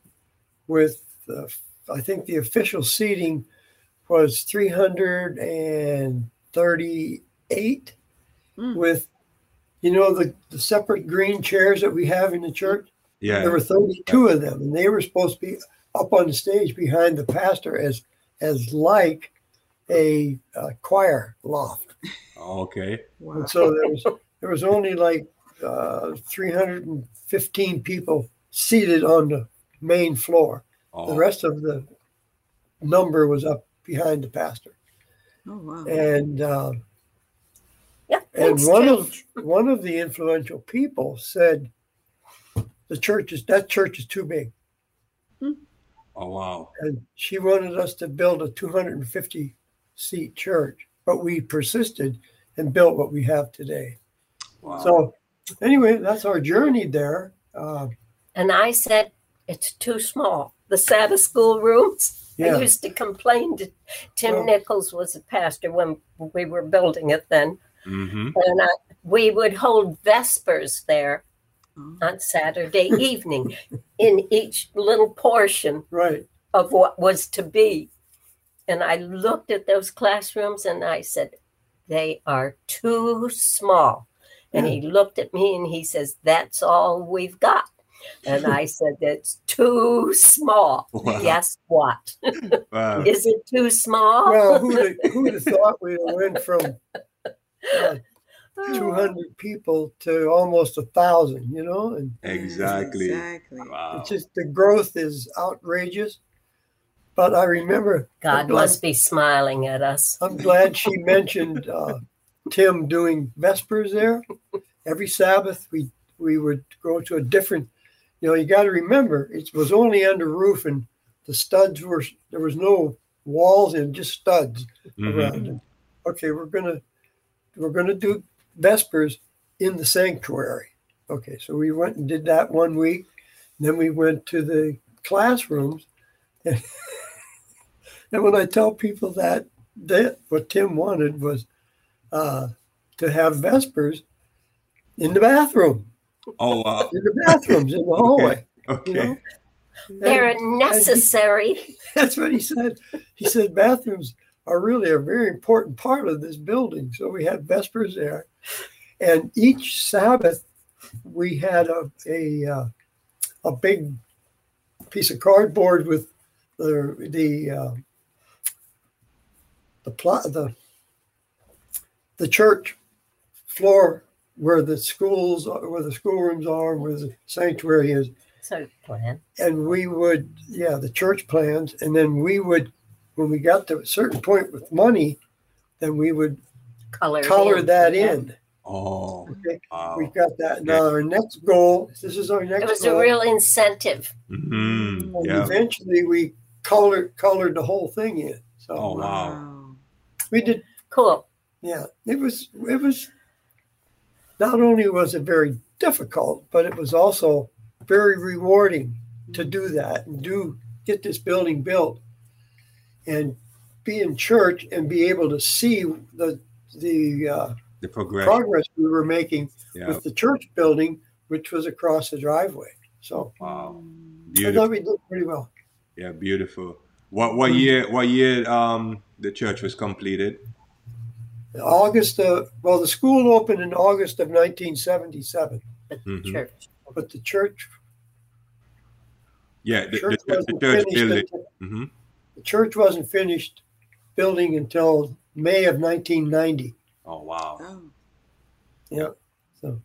S4: with uh, I think the official seating was 338
S2: Mm.
S4: with you know the, the separate green chairs that we have in the church
S1: Yeah.
S4: there were 32 of them and they were supposed to be up on the stage behind the pastor as as like a, uh choir loft
S1: Okay.
S2: Wow.
S4: and so there was there was only like uh, 315 people seated on the main floor. The
S1: Oh,
S4: rest of the number was up behind the pastor.
S2: Oh wow.
S4: And uh,
S3: Yeah,
S4: and
S3: things
S4: one of one of the influential people said, "The church is that church is too big,"
S1: oh wow.
S4: and she wanted us to build a 250 seat church. But we persisted and built what we have today.
S1: Wow.
S4: So anyway, that's our journey there. Uh,
S3: And I said, it's too small. The Sabbath school rooms.
S4: Yeah.
S3: I used to complain to Tim
S4: Well-
S3: Nichols was a pastor when we were building it then.
S1: hmm
S3: And I, we would hold vespers there
S2: Oh.
S3: on Saturday evening in each little portion
S4: right.
S3: of what was to be. And I looked at those classrooms and I said, they are too small. And he looked at me and he says, that's all we've got. And I said, that's too small.
S1: Wow.
S3: Guess what?
S1: Wow.
S3: Is it too small?
S4: Well, who'd have, who'd have thought we went from uh, 200 people to almost a thousand, you know? And
S1: Exactly.
S2: Exactly.
S1: Wow.
S4: it's just the growth is outrageous. But I remember,
S3: God
S4: glad,
S3: must be smiling at us.
S4: I'm glad she mentioned uh, Tim doing Vespers there. Every Sabbath, we, we would go to a different, you know, you got to remember, it was only under roof and the studs were, there was no walls and just studs.
S1: Mhm.
S4: around it. Okay, we're gonna we're gonna do vespers in the sanctuary. Okay, so we went and did that one week. Then we went to the classrooms, and, and when I tell people that that what Tim wanted was uh, to have vespers in the bathroom,
S1: Oh wow.
S4: in the bathrooms, in the hallway. You
S1: Okay.
S4: know,
S3: They're necessary.
S4: That's what he said. He said bathrooms are really a very important part of this building. So we had Vespers there, and each Sabbath we had a a uh, a big piece of cardboard with the the uh, the plot the the church floor where the schools are, where the schoolrooms are, where the sanctuary is,
S3: So plan.
S4: and we would yeah the church plans and then we would when we got to a certain point with money then we would
S3: Color.
S4: color
S3: in.
S4: that
S3: Yeah.
S4: in
S1: Oh
S4: okay
S1: wow.
S4: we've got that now our next goal this is our next
S3: It was
S4: goal
S3: a real incentive.
S1: hmm
S4: and
S1: Yeah.
S4: eventually we colored colored the whole thing in so
S1: Oh wow.
S4: we did
S3: Cool.
S4: yeah it was it was not only was it very difficult but it was also very rewarding to do that and do get this building built and be in church and be able to see the the uh,
S1: The
S4: progress we were making
S1: Yeah.
S4: with the church building, which was across the driveway. So
S1: Wow.
S4: I thought we did pretty well.
S1: Yeah, beautiful. What what year what year um the church was completed?
S4: August, uh, well, the school opened in August of 1977,
S3: But
S1: Mhm.
S3: church.
S4: but the church,
S1: Yeah, the, the,
S4: church
S1: the,
S4: wasn't
S1: church
S4: finished
S1: building.
S4: until-
S1: hmm
S4: the church wasn't finished building until May of 1990.
S1: Oh wow.
S2: Oh,
S4: Yeah, so,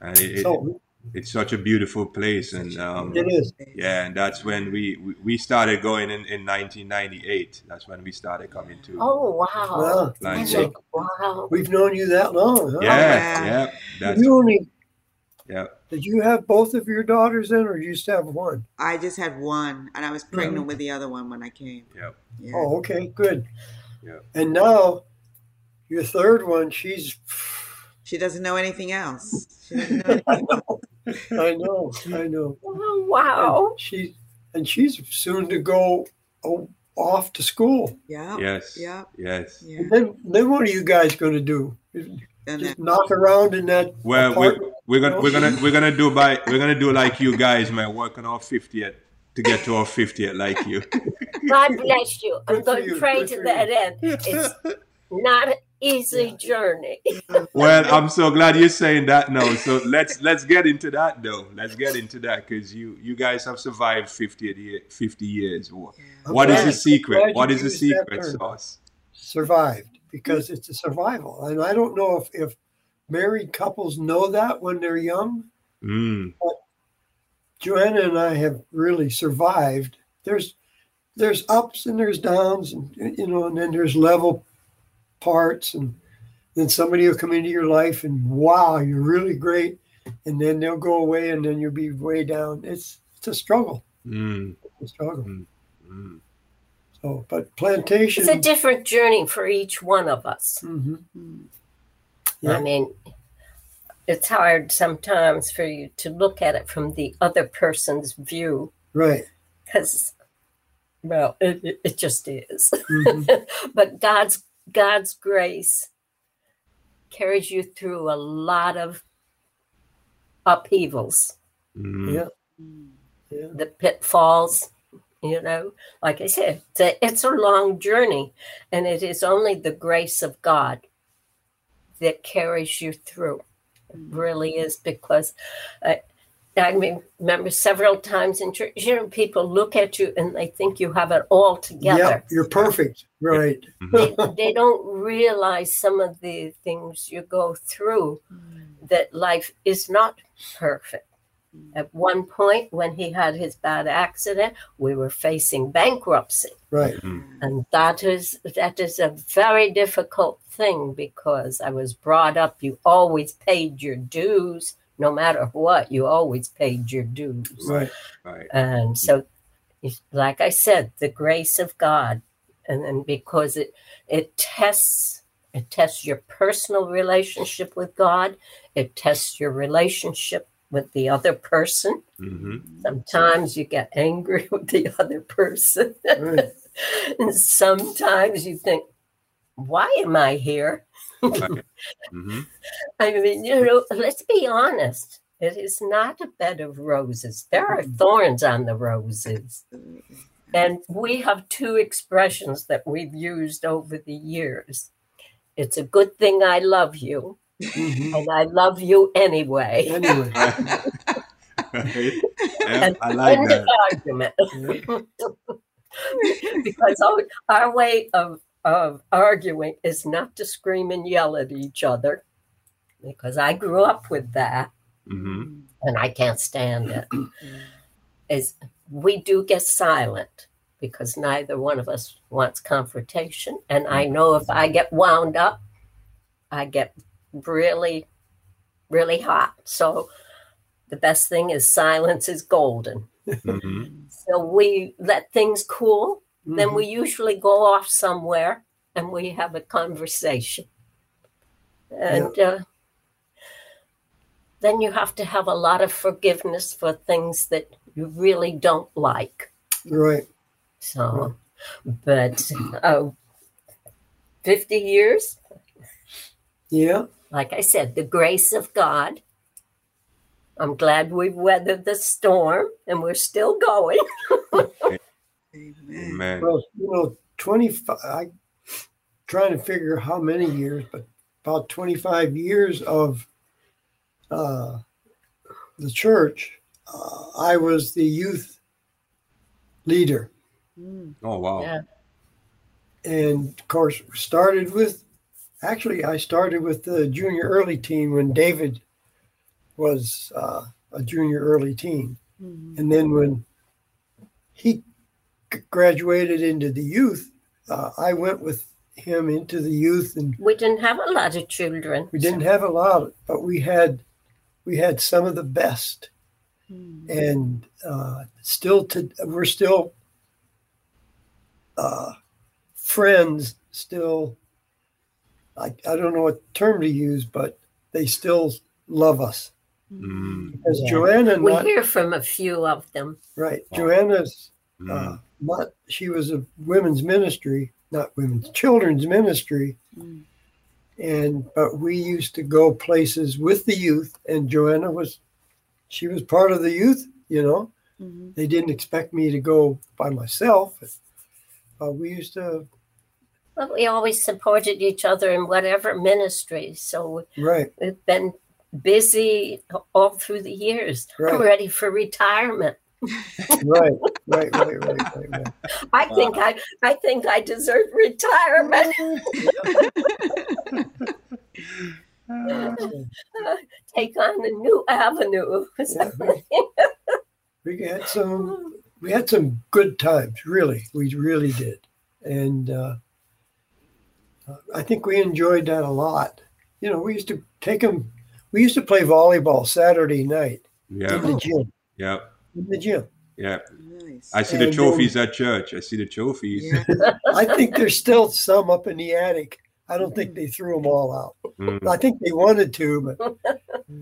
S1: And it, it,
S4: so
S1: it's such a beautiful place and um
S4: it is.
S1: yeah, and that's when we we- we started going in in 1998. That's when we started coming to
S3: Oh wow.
S4: Wow.
S1: Like,
S3: Wow.
S4: we've known you that long, huh?
S1: Yeah, yeah. That's
S4: You only
S1: yeah.
S4: did you have both of your daughters in or you just have one?
S2: I just had one, and I was pregnant with the other one when I came.
S1: Yeah.
S2: Yeah.
S4: Oh, okay, good.
S1: Yeah.
S4: And now your third one, she's.
S2: She doesn't know anything else. She doesn't know anything.
S4: I know, I know.
S3: Oh, wow.
S4: And she and she's soon to go o- off to school.
S2: Yeah.
S1: Yes.
S2: Yeah.
S1: Yes.
S2: Yeah.
S4: And then, then what are you guys going to do?
S2: Done
S4: Just
S2: that.
S4: knock around in that
S1: Well, we're, we're gonna we're gonna we're gonna do by we're gonna do like you guys, man. Work on our 50th to get to our 50th, like you.
S3: God bless you. I'm going to pray to
S4: for
S3: that end. It's not an easy journey.
S1: Well, I'm so glad you're saying that now. So let's let's get into that though. Let's get into that because you you guys have survived 50 year, 50 years. What, what is the secret?
S4: glad
S1: What
S4: you
S1: is the secret sauce?
S4: survived because it's a survival. And I don't know if, if married couples know that when they're young.
S1: Mm,
S4: Joanna and I have really survived. There's there's ups and there's downs and you know and then there's level parts and then somebody will come into your life and wow you're really great and then they'll go away and then you'll be way down it's it's a struggle
S1: mm,
S4: it's a struggle
S1: mm.
S4: so but plantation
S3: It's a different journey for each one of us.
S4: Mhm.
S2: Mm.
S4: Yeah.
S3: I mean, it's hard sometimes for you to look at it from the other person's view
S4: right
S3: because, well, it, it- it just is.
S4: Mhm.
S3: but God's God's grace carries you through a lot of upheavals,
S1: Mm.
S4: yeah
S2: Mm.
S4: yeah
S3: the pitfalls. You know, like I said, it's a, it's a long journey, and it is only the grace of God that carries you through. It really is because I, I mean, remember several times in church, you know, people look at you and they think you have it all
S4: yeah
S3: together.
S4: you're perfect. Right. Mm-hmm.
S3: They, they don't realize some of the things you go through mm. that life is not perfect. Mm. At one point, when he had his bad accident, we were facing bankruptcy,
S4: right. Mm-hmm.
S3: And that is that is a very difficult thing because I was brought up. You always paid your dues, no matter what. You always paid your dues.
S4: right
S1: Right.
S3: And so, like I said, the grace of God, and then because it it tests it tests your personal relationship with God, it tests your relationship with the other person.
S1: hmm
S3: Sometimes you get angry with the other person,
S4: right
S3: and sometimes you think, "Why am I here?"
S1: Hmm
S3: I mean, you know, let's be honest. It is not a bed of roses. There are thorns on the roses. And we have two expressions that we've used over the years. It's a good thing I love you,
S4: Mhm.
S3: and I love you anyway.
S4: anyway
S1: yeah,
S3: And
S1: I like
S3: End
S1: that.
S3: of argument. because our, our way of, of arguing is not to scream and yell at each other, because I grew up with that
S1: hmm
S3: and I can't stand it. Is we do get silent because neither one of us wants confrontation. And I know if I get wound up, I get really, really hot. So the best thing is silence is golden.
S1: hmm
S3: So we let things cool. Then
S4: Mhm.
S3: we usually go off somewhere and we have a conversation. And uh, then you have to have a lot of forgiveness for things that you really don't like.
S4: right so but oh 50 years Yeah.
S3: Like I said, the grace of God. I'm glad we've weathered the storm and we're still going.
S2: Amen.
S1: Amen.
S4: Well, you know, 25, I trying to figure how many years, but about 25 years of uh, the church, uh, I was the youth leader.
S2: Mm.
S1: Oh wow.
S3: Yeah.
S4: And of course, started with, actually, I started with the junior early team when David was uh, a junior early teen.
S2: Mm.
S4: And then when he g- graduated into the youth, uh, I went with him into the youth, and
S3: We didn't have a lot of children.
S4: we didn't have a lot, but we had we had some of the best,
S2: Mm.
S4: and uh, still to we're still uh, friends. Still, I I don't know what term to use, but they still love us
S1: Mm.
S4: because
S3: Yeah.
S4: Joanna
S3: We
S4: not
S3: hear from a few of them.
S4: right.
S1: Wow.
S4: Joanna's
S1: Mm.
S4: Not she was a women's ministry, not women's children's ministry,
S2: Mm.
S4: and but we used to go places with the youth, and Joanna was she was part of the youth. You know,
S2: Mhm.
S4: they didn't expect me to go by myself. Uh, we used to
S3: But we always supported each other in whatever ministry. So
S4: right,
S3: we've been busy all through the years.
S4: Right.
S3: I'm ready for retirement.
S4: Right, right, right, right, right, right.
S3: I think I I think I deserve retirement. Take on a new avenue.
S4: We had some we had some good times. Really, we really did, and uh, I think we enjoyed that a lot. You know, we used to take them. We used to play volleyball Saturday night in the gym.
S1: Yeah.
S4: In the gym.
S1: Yeah.
S2: Nice.
S1: I see the
S4: And
S1: trophies at church. I see the trophies.
S2: Yeah.
S4: I think there's still some up in the attic. I don't think they threw them all out.
S1: Mm.
S4: I think they wanted to, but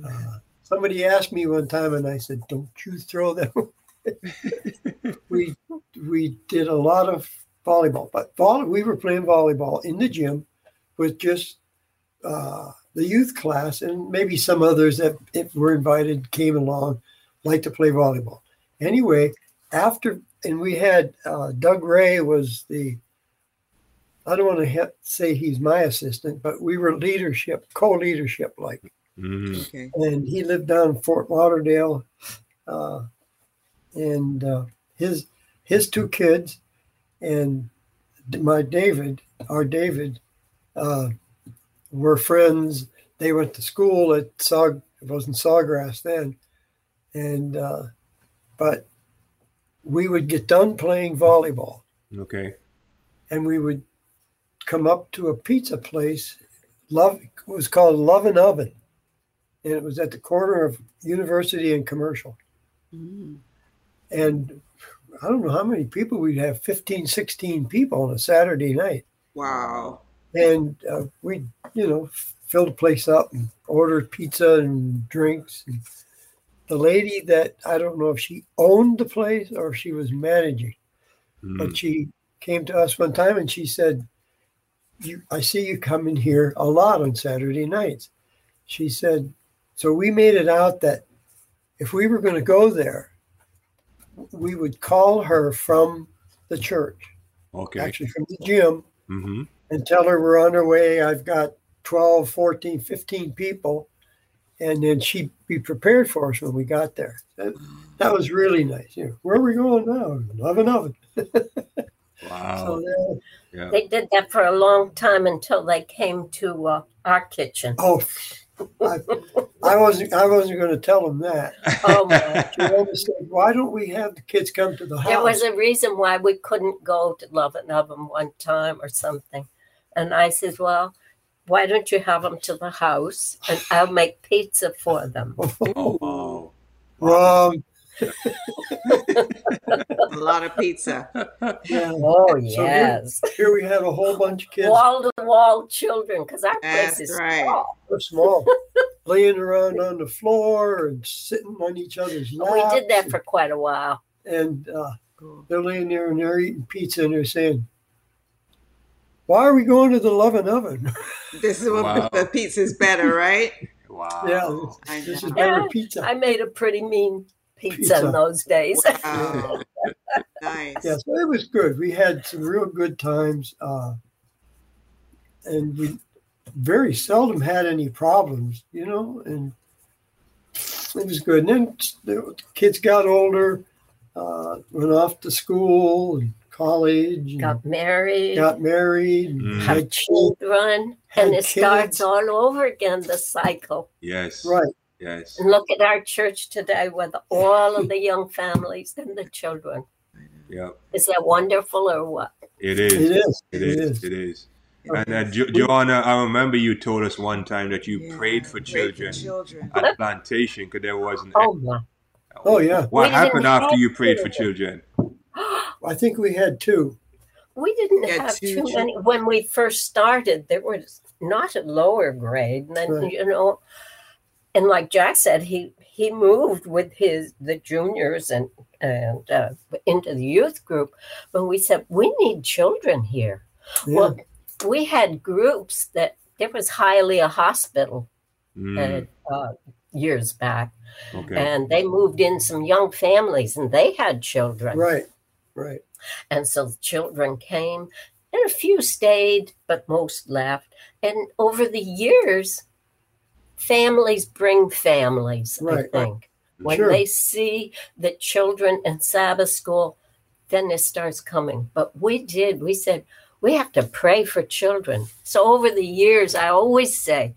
S4: uh, somebody asked me one time, and I said, "Don't you throw them." we we did a lot of volleyball, but volley, we were playing volleyball in the gym with just uh, the youth class and maybe some others that if were invited came along, like to play volleyball. Anyway, after and we had uh, Doug Ray was the I don't want to ha- say he's my assistant, but we were leadership, co-leadership like
S1: Mm.
S2: Okay.
S4: and he lived down in Fort Lauderdale, uh, and uh, his his two kids and my David, our David, uh, were friends. They went to school at Saw. It wasn't Sawgrass then, and uh, but we would get done playing volleyball,
S1: Okay.
S4: and we would come up to a pizza place. Love it was called Lovin' Oven, and it was at the corner of University and Commercial.
S2: Mm.
S4: And I don't know how many people we'd have 15, 16 people on a Saturday night.
S2: Wow.
S4: And uh, we, you know, filled the place up and ordered pizza and drinks. And the lady that I don't know if she owned the place or if she was managing,
S1: Mm.
S4: but she came to us one time and she said, you, I see you coming here a lot on Saturday nights. She said, so we made it out that if we were going to go there, we would call her from the church,
S1: Okay.
S4: actually from the gym,
S1: Mm-hmm.
S4: and tell her we're on our way. I've got 12, 14, 15 people. And then she'd be prepared for us when we got there. That, that was really nice. You know, where are we going now? Oven oven.
S1: Wow.
S4: So that,
S1: Yeah.
S3: They did that for a long time until they came to uh, our kitchen.
S4: oh, I, I wasn't. I wasn't going to tell them that.
S3: Oh my!
S4: Said, "Why don't we have the kids come to the house?"
S3: There was a reason why we couldn't go to Lovin' Oven one time or something. And I said, Well, why don't you have them to the house and I'll make pizza for them?
S1: oh wow.
S4: wrong.
S2: A lot of pizza.
S4: Yeah.
S3: Oh,
S4: here-
S3: yes.
S4: Here we had a whole bunch of kids,
S3: Wall to wall children, because our place
S2: That's
S3: is
S2: right.
S3: small.
S4: They're small, laying around on the floor and sitting on each other's laps.
S3: We did that for quite a while.
S4: and uh, they're laying there and they're eating pizza and they're saying, why are we going to the Lovin' Oven?
S2: This is what
S1: Wow.
S2: the pizza's better, right?
S1: Wow.
S4: yeah,
S2: I
S4: this is better
S3: Yeah,
S4: pizza.
S3: I made a pretty mean pizza,
S4: Pizza.
S3: in those days.
S2: Wow. nice.
S4: Yeah, so it was good. We had some real good times, uh, and we very seldom had any problems, you know. And it was good. And then the kids got older, uh, went off to school and college,
S3: Got married,
S4: got married,
S1: Mm.
S3: had
S4: had children.
S3: children,
S4: had
S3: and it starts all over again, the cycle.
S1: Yes.
S4: Right.
S1: Yes.
S3: And look at our church today with all of the young families and the children.
S1: Yeah.
S3: Is that wonderful or what?
S1: It
S4: It
S1: is.
S4: is.
S1: It is. It is. And uh, jo- Joanna, I remember you told us one time that you
S2: Yeah,
S1: prayed for
S2: pray
S1: children
S2: children.
S1: at plantation because there wasn't.
S3: Oh my.
S4: Oh yeah,
S1: What
S3: We
S1: happened after you prayed for
S3: children.
S1: Children?
S4: I think we had two.
S3: We didn't
S2: Yeah,
S3: have
S2: two
S3: too
S2: children.
S3: many. When we first started, there was not a lower grade. And then,
S4: Right.
S3: you know, and like Jack said, he he moved with his the juniors and and uh, into the youth group. But we said we need children here.
S4: Yeah.
S3: Well, we had groups that there was Hialeah Hospital
S1: Mm,
S3: uh, uh, years back,
S1: okay.
S3: and they moved in some young families, and they had children.
S4: right, right.
S3: And so the children came, and a few stayed, but most left. And over the years, families bring families,
S4: Right.
S3: I think. When
S4: Sure.
S3: they see the children in Sabbath school, then it starts coming. But we did, we said, we have to pray for children. So over the years, I always say,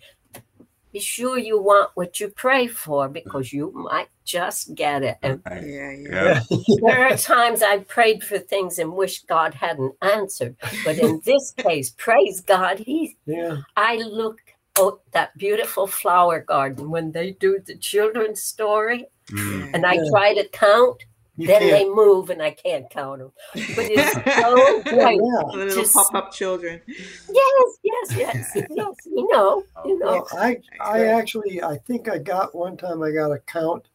S3: be sure you want what you pray for because you might just get it. And
S2: Yeah, yeah.
S1: Yeah.
S3: there are times I prayed for things and wish God hadn't answered. But in this case, praise God, He
S4: Yeah.
S3: I look at that beautiful flower garden when they do the children's story
S1: Mm,
S3: and I
S4: Yeah.
S3: try to count,
S4: You
S3: then
S4: can't.
S3: they move and I can't count them. But it's so great.
S4: Yeah.
S2: Little
S3: Just-
S2: pop-up children.
S3: Yes, yes, yes, yes. You know, you know.
S4: Well, I I actually I think I got one time I got a count,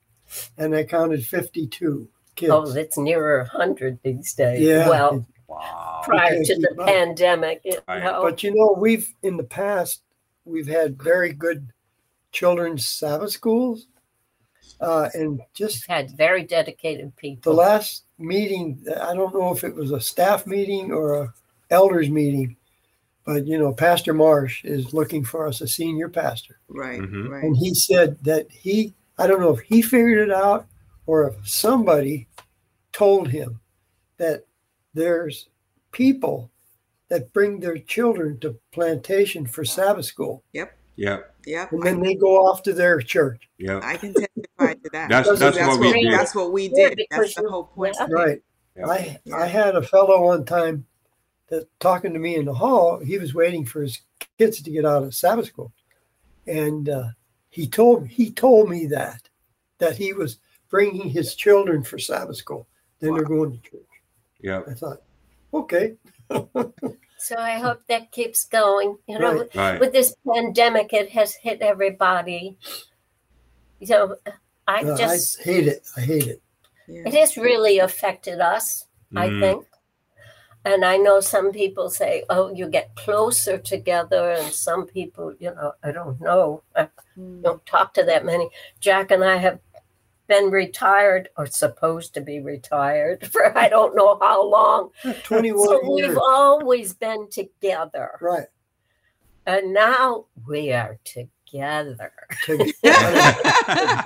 S4: and I counted fifty two kids.
S3: Oh, it's nearer 100 these days.
S4: Yeah.
S3: Well,
S1: wow.
S3: prior to the
S4: up.
S3: pandemic, you know.
S4: But you know, we've in the past we've had very good children's Sabbath schools, uh, and just
S3: had very dedicated people.
S4: the last meeting, I don't know if it was a staff meeting or a elders meeting, but you know, Pastor Marsh is looking for us a senior pastor,
S2: Right,
S1: Mhm.
S2: right.
S4: and he said that he I don't know if he figured it out or if somebody told him that there's people that bring their children to plantation for Sabbath school, Yep.
S1: Yeah.
S2: Yep.
S4: and then they go off to their church.
S1: Yeah.
S2: I can testify to that.
S1: That's
S4: That's
S1: that's what we did.
S2: That's what we did. That's the whole point.
S3: yeah.
S4: Right.
S1: Yeah.
S4: I I had a fellow one time that talking to me in the hall. He was waiting for his kids to get out of Sabbath school, and uh, he told he told me that that he was bringing his children for Sabbath school. Then they're going to church.
S1: Yeah.
S4: I thought, okay,
S3: So I hope that keeps going. You know,
S4: Right.
S1: Right.
S3: with this pandemic, it has hit everybody. You know, I
S4: Uh,
S3: just,
S4: I hate it. I hate it.
S2: Yeah.
S3: it has really affected us, I
S1: Mm.
S3: think. And I know some people say, oh, you get closer together. And some people, you know, I don't know. I
S2: Mm.
S3: don't talk to that many. Jack and I have been retired or supposed to be retired for I don't know how long.
S4: 21
S3: So
S4: one
S3: we've always been together.
S4: Right.
S3: And now we are together.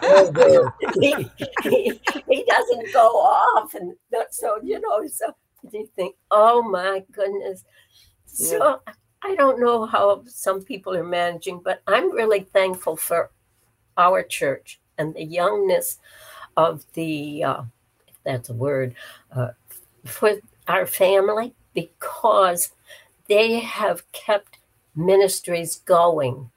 S4: Oh, there.
S3: he, he, he doesn't go off. And so, you know, so you think, oh my goodness. So I don't know how some people are managing, but I'm really thankful for our church and the youngness of the, uh, if that's a word, uh, for our family because they have kept ministries going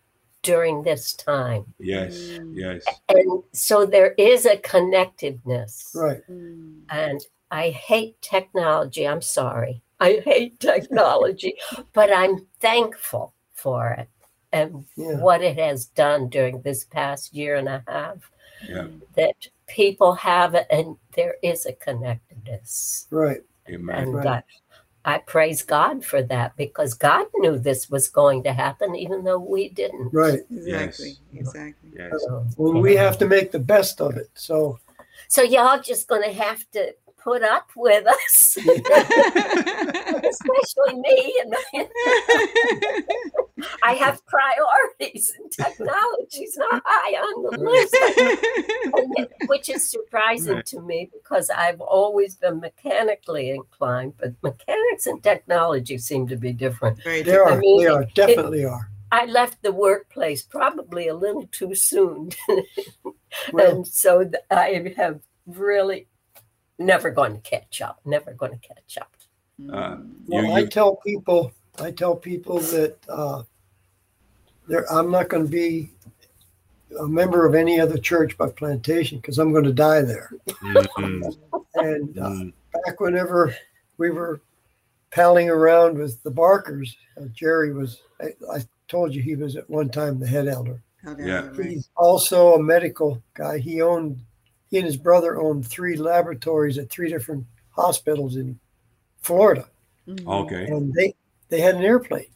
S3: during this time.
S1: Yes.
S2: Mm.
S1: Yes.
S3: And so there is a connectedness.
S4: Right.
S2: Mm.
S3: And I hate technology. I'm sorry. I hate technology, but I'm thankful for it and
S4: Yeah.
S3: what it has done during this past year and a half.
S1: Yeah.
S3: That people have it and there is a connectedness.
S4: Right.
S1: Amen.
S3: And
S4: Right.
S3: I praise God for that because God knew this was going to happen, even though we didn't.
S4: Right.
S2: Exactly.
S1: Yes.
S2: Exactly.
S1: Yes.
S3: So,
S4: Well, we have to make the best of it. So
S3: so y'all just going to have to put up with us, especially me. And I have priorities, and technology's not high on the list. which is surprising
S1: Right.
S3: to me because I've always been mechanically inclined, but mechanics and technology seem to be different.
S4: They
S2: different.
S4: are.
S3: mean,
S4: they are.
S3: it-
S4: Definitely are.
S3: I left the workplace probably a little too soon,
S4: Well,
S3: and so th- I have really never going to catch up. Never going to catch up.
S1: Uh,
S4: well,
S1: you,
S4: I tell people, I tell people that uh, there, I'm not going to be a member of any other church but Plantation because I'm going to die there.
S1: Mhm,
S4: And uh,
S1: mhm.
S4: back whenever we were palling around with the Barkers, uh, Jerry was, I, I told you he was at one time the head elder.
S2: How
S1: Yeah.
S2: that right?
S4: He's also a medical guy. He owned, he and his brother owned three laboratories at three different hospitals in Florida.
S2: Mhm.
S1: Okay.
S4: And they, they had an airplane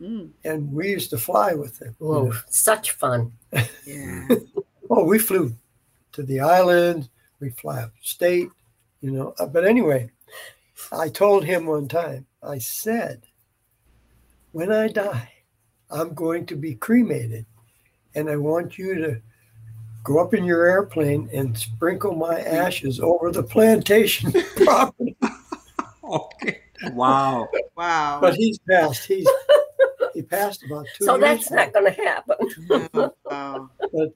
S2: Mm.
S4: and we used to fly with them. you
S3: Whoa,
S4: know.
S3: such fun!
S2: Yeah.
S4: Oh, we flew to the island, we fly up state, you know. Uh, But anyway, I told him one time, I said, when I die, I'm going to be cremated. And I want you to go up in your airplane and sprinkle my ashes over the plantation property.
S1: Okay. Wow.
S2: Wow.
S4: But he's passed. He's he passed about two
S3: So
S4: years
S3: that's
S4: ago.
S3: not going to happen.
S2: Wow.
S4: But,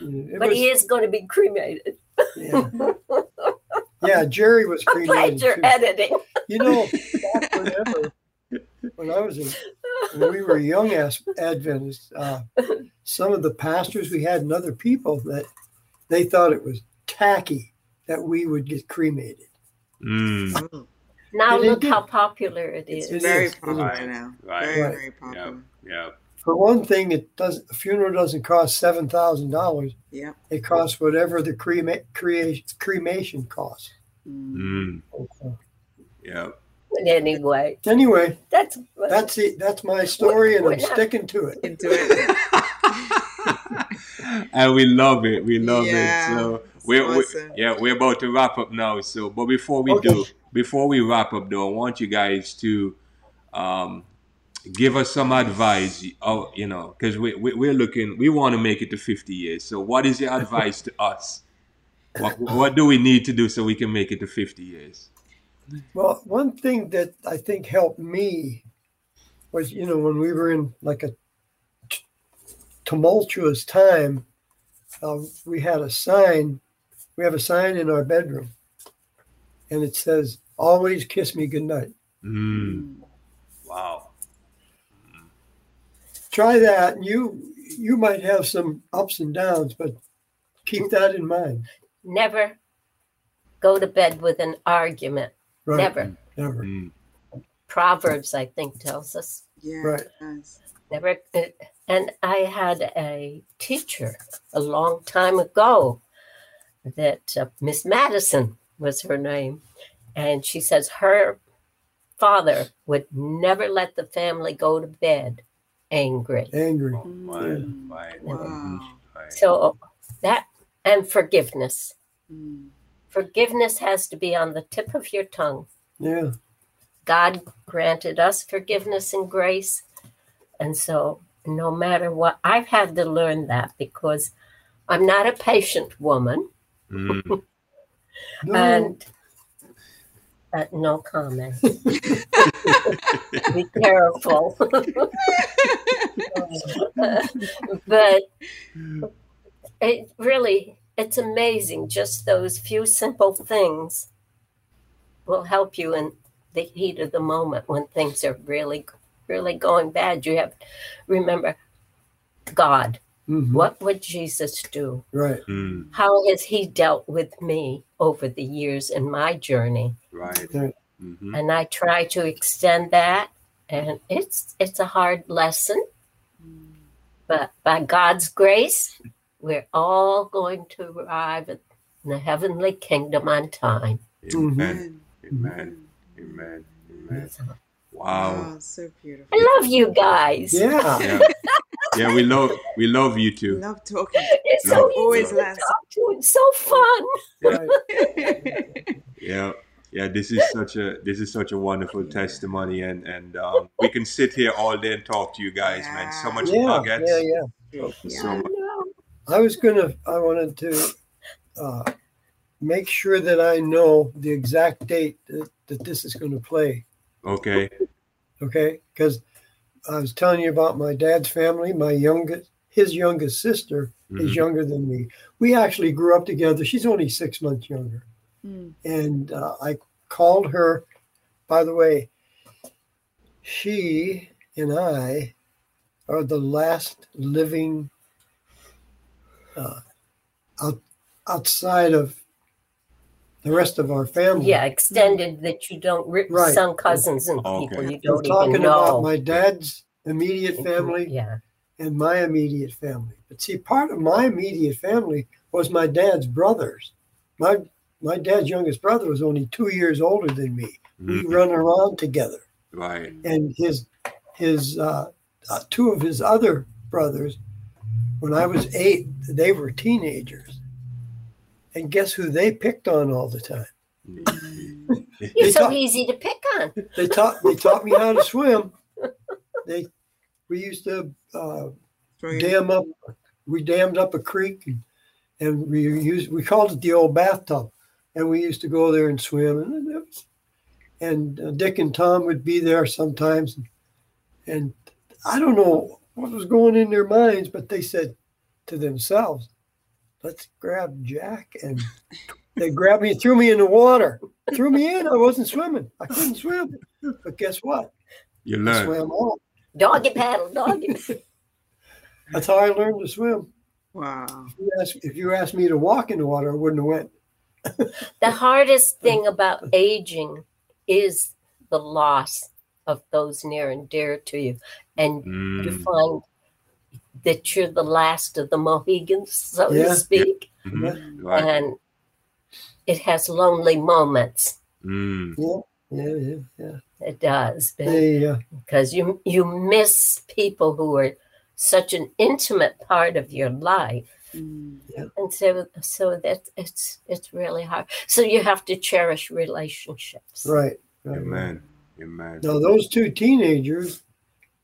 S4: you
S3: But
S4: was-
S3: he is going to be cremated.
S4: yeah. yeah, Jerry was
S3: I'm glad
S4: cremated.
S3: you're
S4: too.
S3: editing.
S4: You know, back whenever, when I was in, when we were young as Adventists, uh, some of the pastors we had and other people that they thought it was tacky that we would get cremated.
S1: Mm,
S2: Oh,
S3: Now
S4: It is
S3: look how popular it
S2: it's
S3: is.
S4: It
S2: very
S4: is, it
S2: popular
S1: is.
S2: now.
S1: Right.
S2: Very,
S4: Right.
S2: very popular.
S1: yeah.
S4: For one thing, it does a funeral doesn't cost seven thousand dollars.
S2: Yeah.
S4: It costs whatever the crema- crea- cremation costs.
S2: Mm.
S1: Mm, yeah.
S3: But anyway,
S4: Anyway,
S3: that's
S4: that's it. That's my story, and
S3: We're
S4: I'm
S3: not-
S4: sticking to it.
S2: Into it.
S1: and we love it. We love
S2: Yeah,
S1: it. So
S2: it's
S1: we're,
S2: awesome.
S1: we yeah, we're about to wrap up now. So, but before we
S4: Okay.
S1: do, before we wrap up, though, I want you guys to um, give us some advice. Oh, you know, because we, we we're looking, we want to make it to fifty years. So, what is your advice to us? What what do we need to do so we can make it to fifty years?
S4: Well, one thing that I think helped me was, you know, when we were in like a t- tumultuous time, uh, we had a sign. We have a sign in our bedroom, and it says, "Always kiss me goodnight."
S1: Mm, wow.
S4: Try that, and you you might have some ups and downs, but keep that in mind.
S3: never go to bed with an argument.
S4: Right?
S3: Never.
S4: Never.
S1: Mm,
S3: Proverbs, I think, tells us
S2: Yeah.
S4: Right.
S3: never. And I had a teacher a long time ago that uh, Miss Madison was her name. And she says her father would never let the family go to bed angry.
S4: Angry.
S1: right,
S2: Mm.
S1: right,
S2: Wow.
S3: So that and forgiveness.
S2: Mm.
S3: Forgiveness has to be on the tip of your tongue.
S4: Yeah.
S3: God granted us forgiveness and grace. And so, no matter what, I've had to learn that because I'm not a patient woman.
S1: Mm,
S4: No.
S3: And uh, no comment. Be careful. but it really, it's amazing. Just those few simple things will help you in the heat of the moment when things are really, really going bad. You have remember God.
S4: Mhm.
S3: What would Jesus do?
S4: Right.
S1: mm,
S3: How has He dealt with me over the years in my journey?
S1: right.
S4: Right.
S1: hmm
S3: And I try to extend that, and it's it's a hard lesson, but by God's grace, we're all going to arrive in the heavenly kingdom on time.
S1: Amen.
S2: Amen.
S1: Amen. Amen. Amen. Amen. Wow.
S2: Oh, so beautiful.
S3: I love you guys.
S4: Yeah.
S1: Yeah. Yeah, we love we love you too.
S2: Love talking.
S3: It's so
S1: No.
S3: easy
S2: Always
S3: to
S2: laughs.
S3: talk to. It's so fun.
S4: Right.
S1: Yeah. Yeah, this is such a this is such a wonderful testimony and and um, we can sit here all day and talk to you guys, man. So much
S4: Yeah,
S1: nuggets.
S4: yeah, yeah.
S1: So much.
S4: I was gonna. I wanted to uh, make sure that I know the exact date that, that this is going to play.
S1: Okay.
S4: Okay, because I was telling you about my dad's family. My youngest, his youngest sister is
S1: Mhm.
S4: younger than me. We actually grew up together. She's only six months younger,
S2: Mm.
S4: and uh, I called her. By the way, she and I are the last living uh, out, outside of the rest of our family.
S3: Yeah, extended that you don't rip
S4: Right.
S3: some cousins and
S1: Okay.
S3: people you
S4: I'm talking
S3: even know.
S4: about my dad's immediate family
S3: Yeah.
S4: and my immediate family. But see, part of my immediate family was my dad's brothers. My my dad's youngest brother was only two years older than me. We
S1: Mhm.
S4: run around together,
S1: Right.
S4: and his his uh, uh, two of his other brothers, when I was eight, they were teenagers. And guess who they picked on all the time?
S3: You're so
S4: talk-
S3: easy to pick on.
S4: They taught they taught me how to swim. They we used to uh, dam up. We dammed up a creek, and, and we used we called it the old bathtub, and we used to go there and swim. And it was, and uh, Dick and Tom would be there sometimes, and I don't know what was going in their minds, but they said to themselves, "Let's grab Jack," and they grabbed me, and threw me in the water, threw me in. I wasn't swimming. I couldn't swim, but guess what?
S1: You
S4: I
S1: learn.
S4: swam off.
S3: Doggy paddle, doggy.
S4: That's how I learned to swim.
S2: Wow.
S4: If you asked, if you asked me to walk in the water, I wouldn't have went.
S3: the hardest thing about aging is the loss of those near and dear to you. And you
S1: Mm.
S3: find that you're the last of the Mohegans, so
S4: Yeah.
S3: to speak.
S1: Mhm. Right.
S3: And it has lonely moments.
S1: Mm.
S4: Yeah, yeah, yeah.
S3: It does.
S4: They, uh,
S3: because you you miss people who are such an intimate part of your life
S2: Mm.
S3: and so so that it's it's really hard so you have to cherish relationships
S4: right, right.
S1: Amen. Amen.
S4: Now, those two teenagers,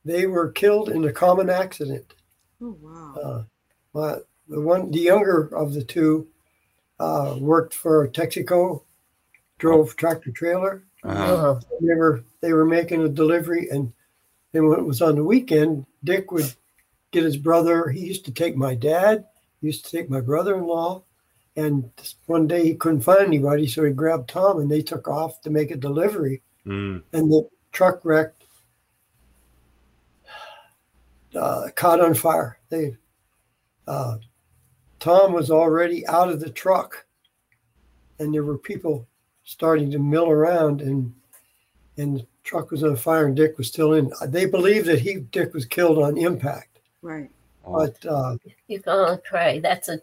S4: they were killed in a common accident.
S2: Oh wow.
S4: Uh, my, the one, the younger of the two, uh, worked for Texaco, drove tractor trailer.
S1: Uh-huh.
S3: Uh-huh.
S4: They were they were making a delivery, and then when it was on the weekend, Dick would get his brother. He used to take my dad. He used to take my brother-in-law. And one day he couldn't find anybody, so he grabbed Tom, and they took off to make a delivery.
S1: Mm.
S4: and the truck wrecked, uh, caught on fire. They, uh, Tom was already out of the truck, and there were people starting to mill around, and and the truck was on fire, and Dick was still in. They believe that he Dick was killed on impact,
S2: Right.
S4: But uh,
S3: you can only pray that's a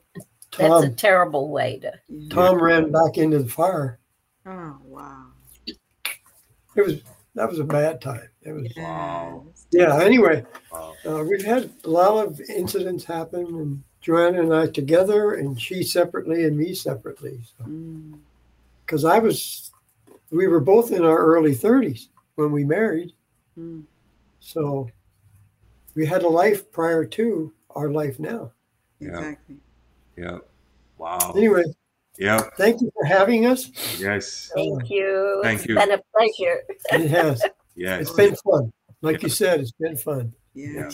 S3: that's a terrible way to
S2: Yeah.
S4: Tom ran back into the fire.
S2: Oh wow.
S4: It was that was a bad time. It was
S1: Wow.
S4: Yeah. Anyway,
S1: wow.
S4: Uh, we've had a lot of incidents happen, and Joanna and I together, and she separately, and me separately.
S2: Mm.
S4: Because I was, we were both in our early 30s when we married.
S2: Mm.
S4: So we had a life prior to our life now.
S1: Yeah.
S2: Exactly.
S1: Yeah. Wow.
S4: Anyway,
S1: Yeah.
S4: thank you for having us.
S1: Yes.
S3: thank you
S1: Thank
S3: it's
S1: you.
S3: been a pleasure
S4: It has.
S1: Yes.
S4: It's been fun. Like you said, it's been fun.
S2: Yeah.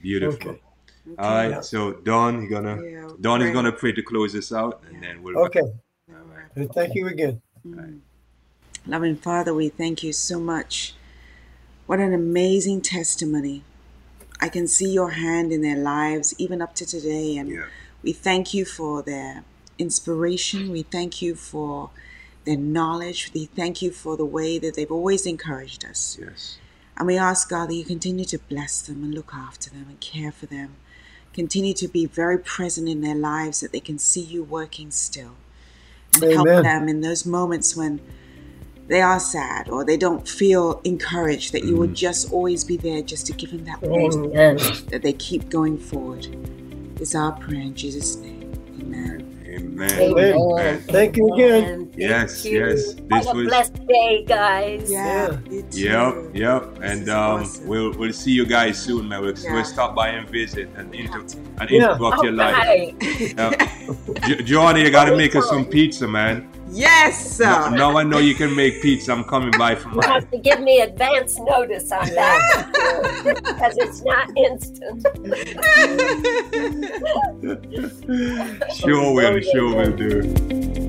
S1: Beautiful.
S4: Okay.
S1: All right. So Dawn, you gonna
S2: Yeah,
S1: Dawn is gonna pray to close this out, and then we'll.
S4: Okay.
S2: All right.
S4: And thank you again.
S2: Mm. Loving Father, we thank you so much. What an amazing testimony. I can see your hand in their lives, even up to today. And
S1: Yeah.
S2: we thank you for their inspiration. We thank you for their knowledge. We thank you for the way that they've always encouraged us.
S1: Yes.
S2: And we ask, God, that you continue to bless them and look after them and care for them. Continue to be very present in their lives that they can see you working still. And help them in those moments when they are sad or they don't feel encouraged, that you will mm. just always be there just to give them that boost, that they keep going forward. Is our prayer in Jesus' name. Amen.
S1: Amen.
S4: Amen.
S1: Amen.
S4: Thank you again.
S3: Amen. Thank
S1: Yes,
S3: you.
S1: yes.
S3: Have
S1: This
S3: a
S1: was-
S3: blessed day, guys.
S2: Yeah. you too.
S1: Yep, yep.
S2: This
S1: And um,
S2: awesome.
S1: we'll we'll see you guys soon, man. We'll,
S2: Yeah.
S1: we'll stop by and visit and inter and
S4: Yeah.
S1: interrupt your life.
S3: right.
S1: Yeah. Johnny, you gotta make us some pizza, man.
S2: Yes, sir.
S1: Now, now I know you can make pizza. I'm coming by for
S3: You
S1: mine.
S3: have to give me advance notice on that because it's not instant.
S1: Sure will, sure will do.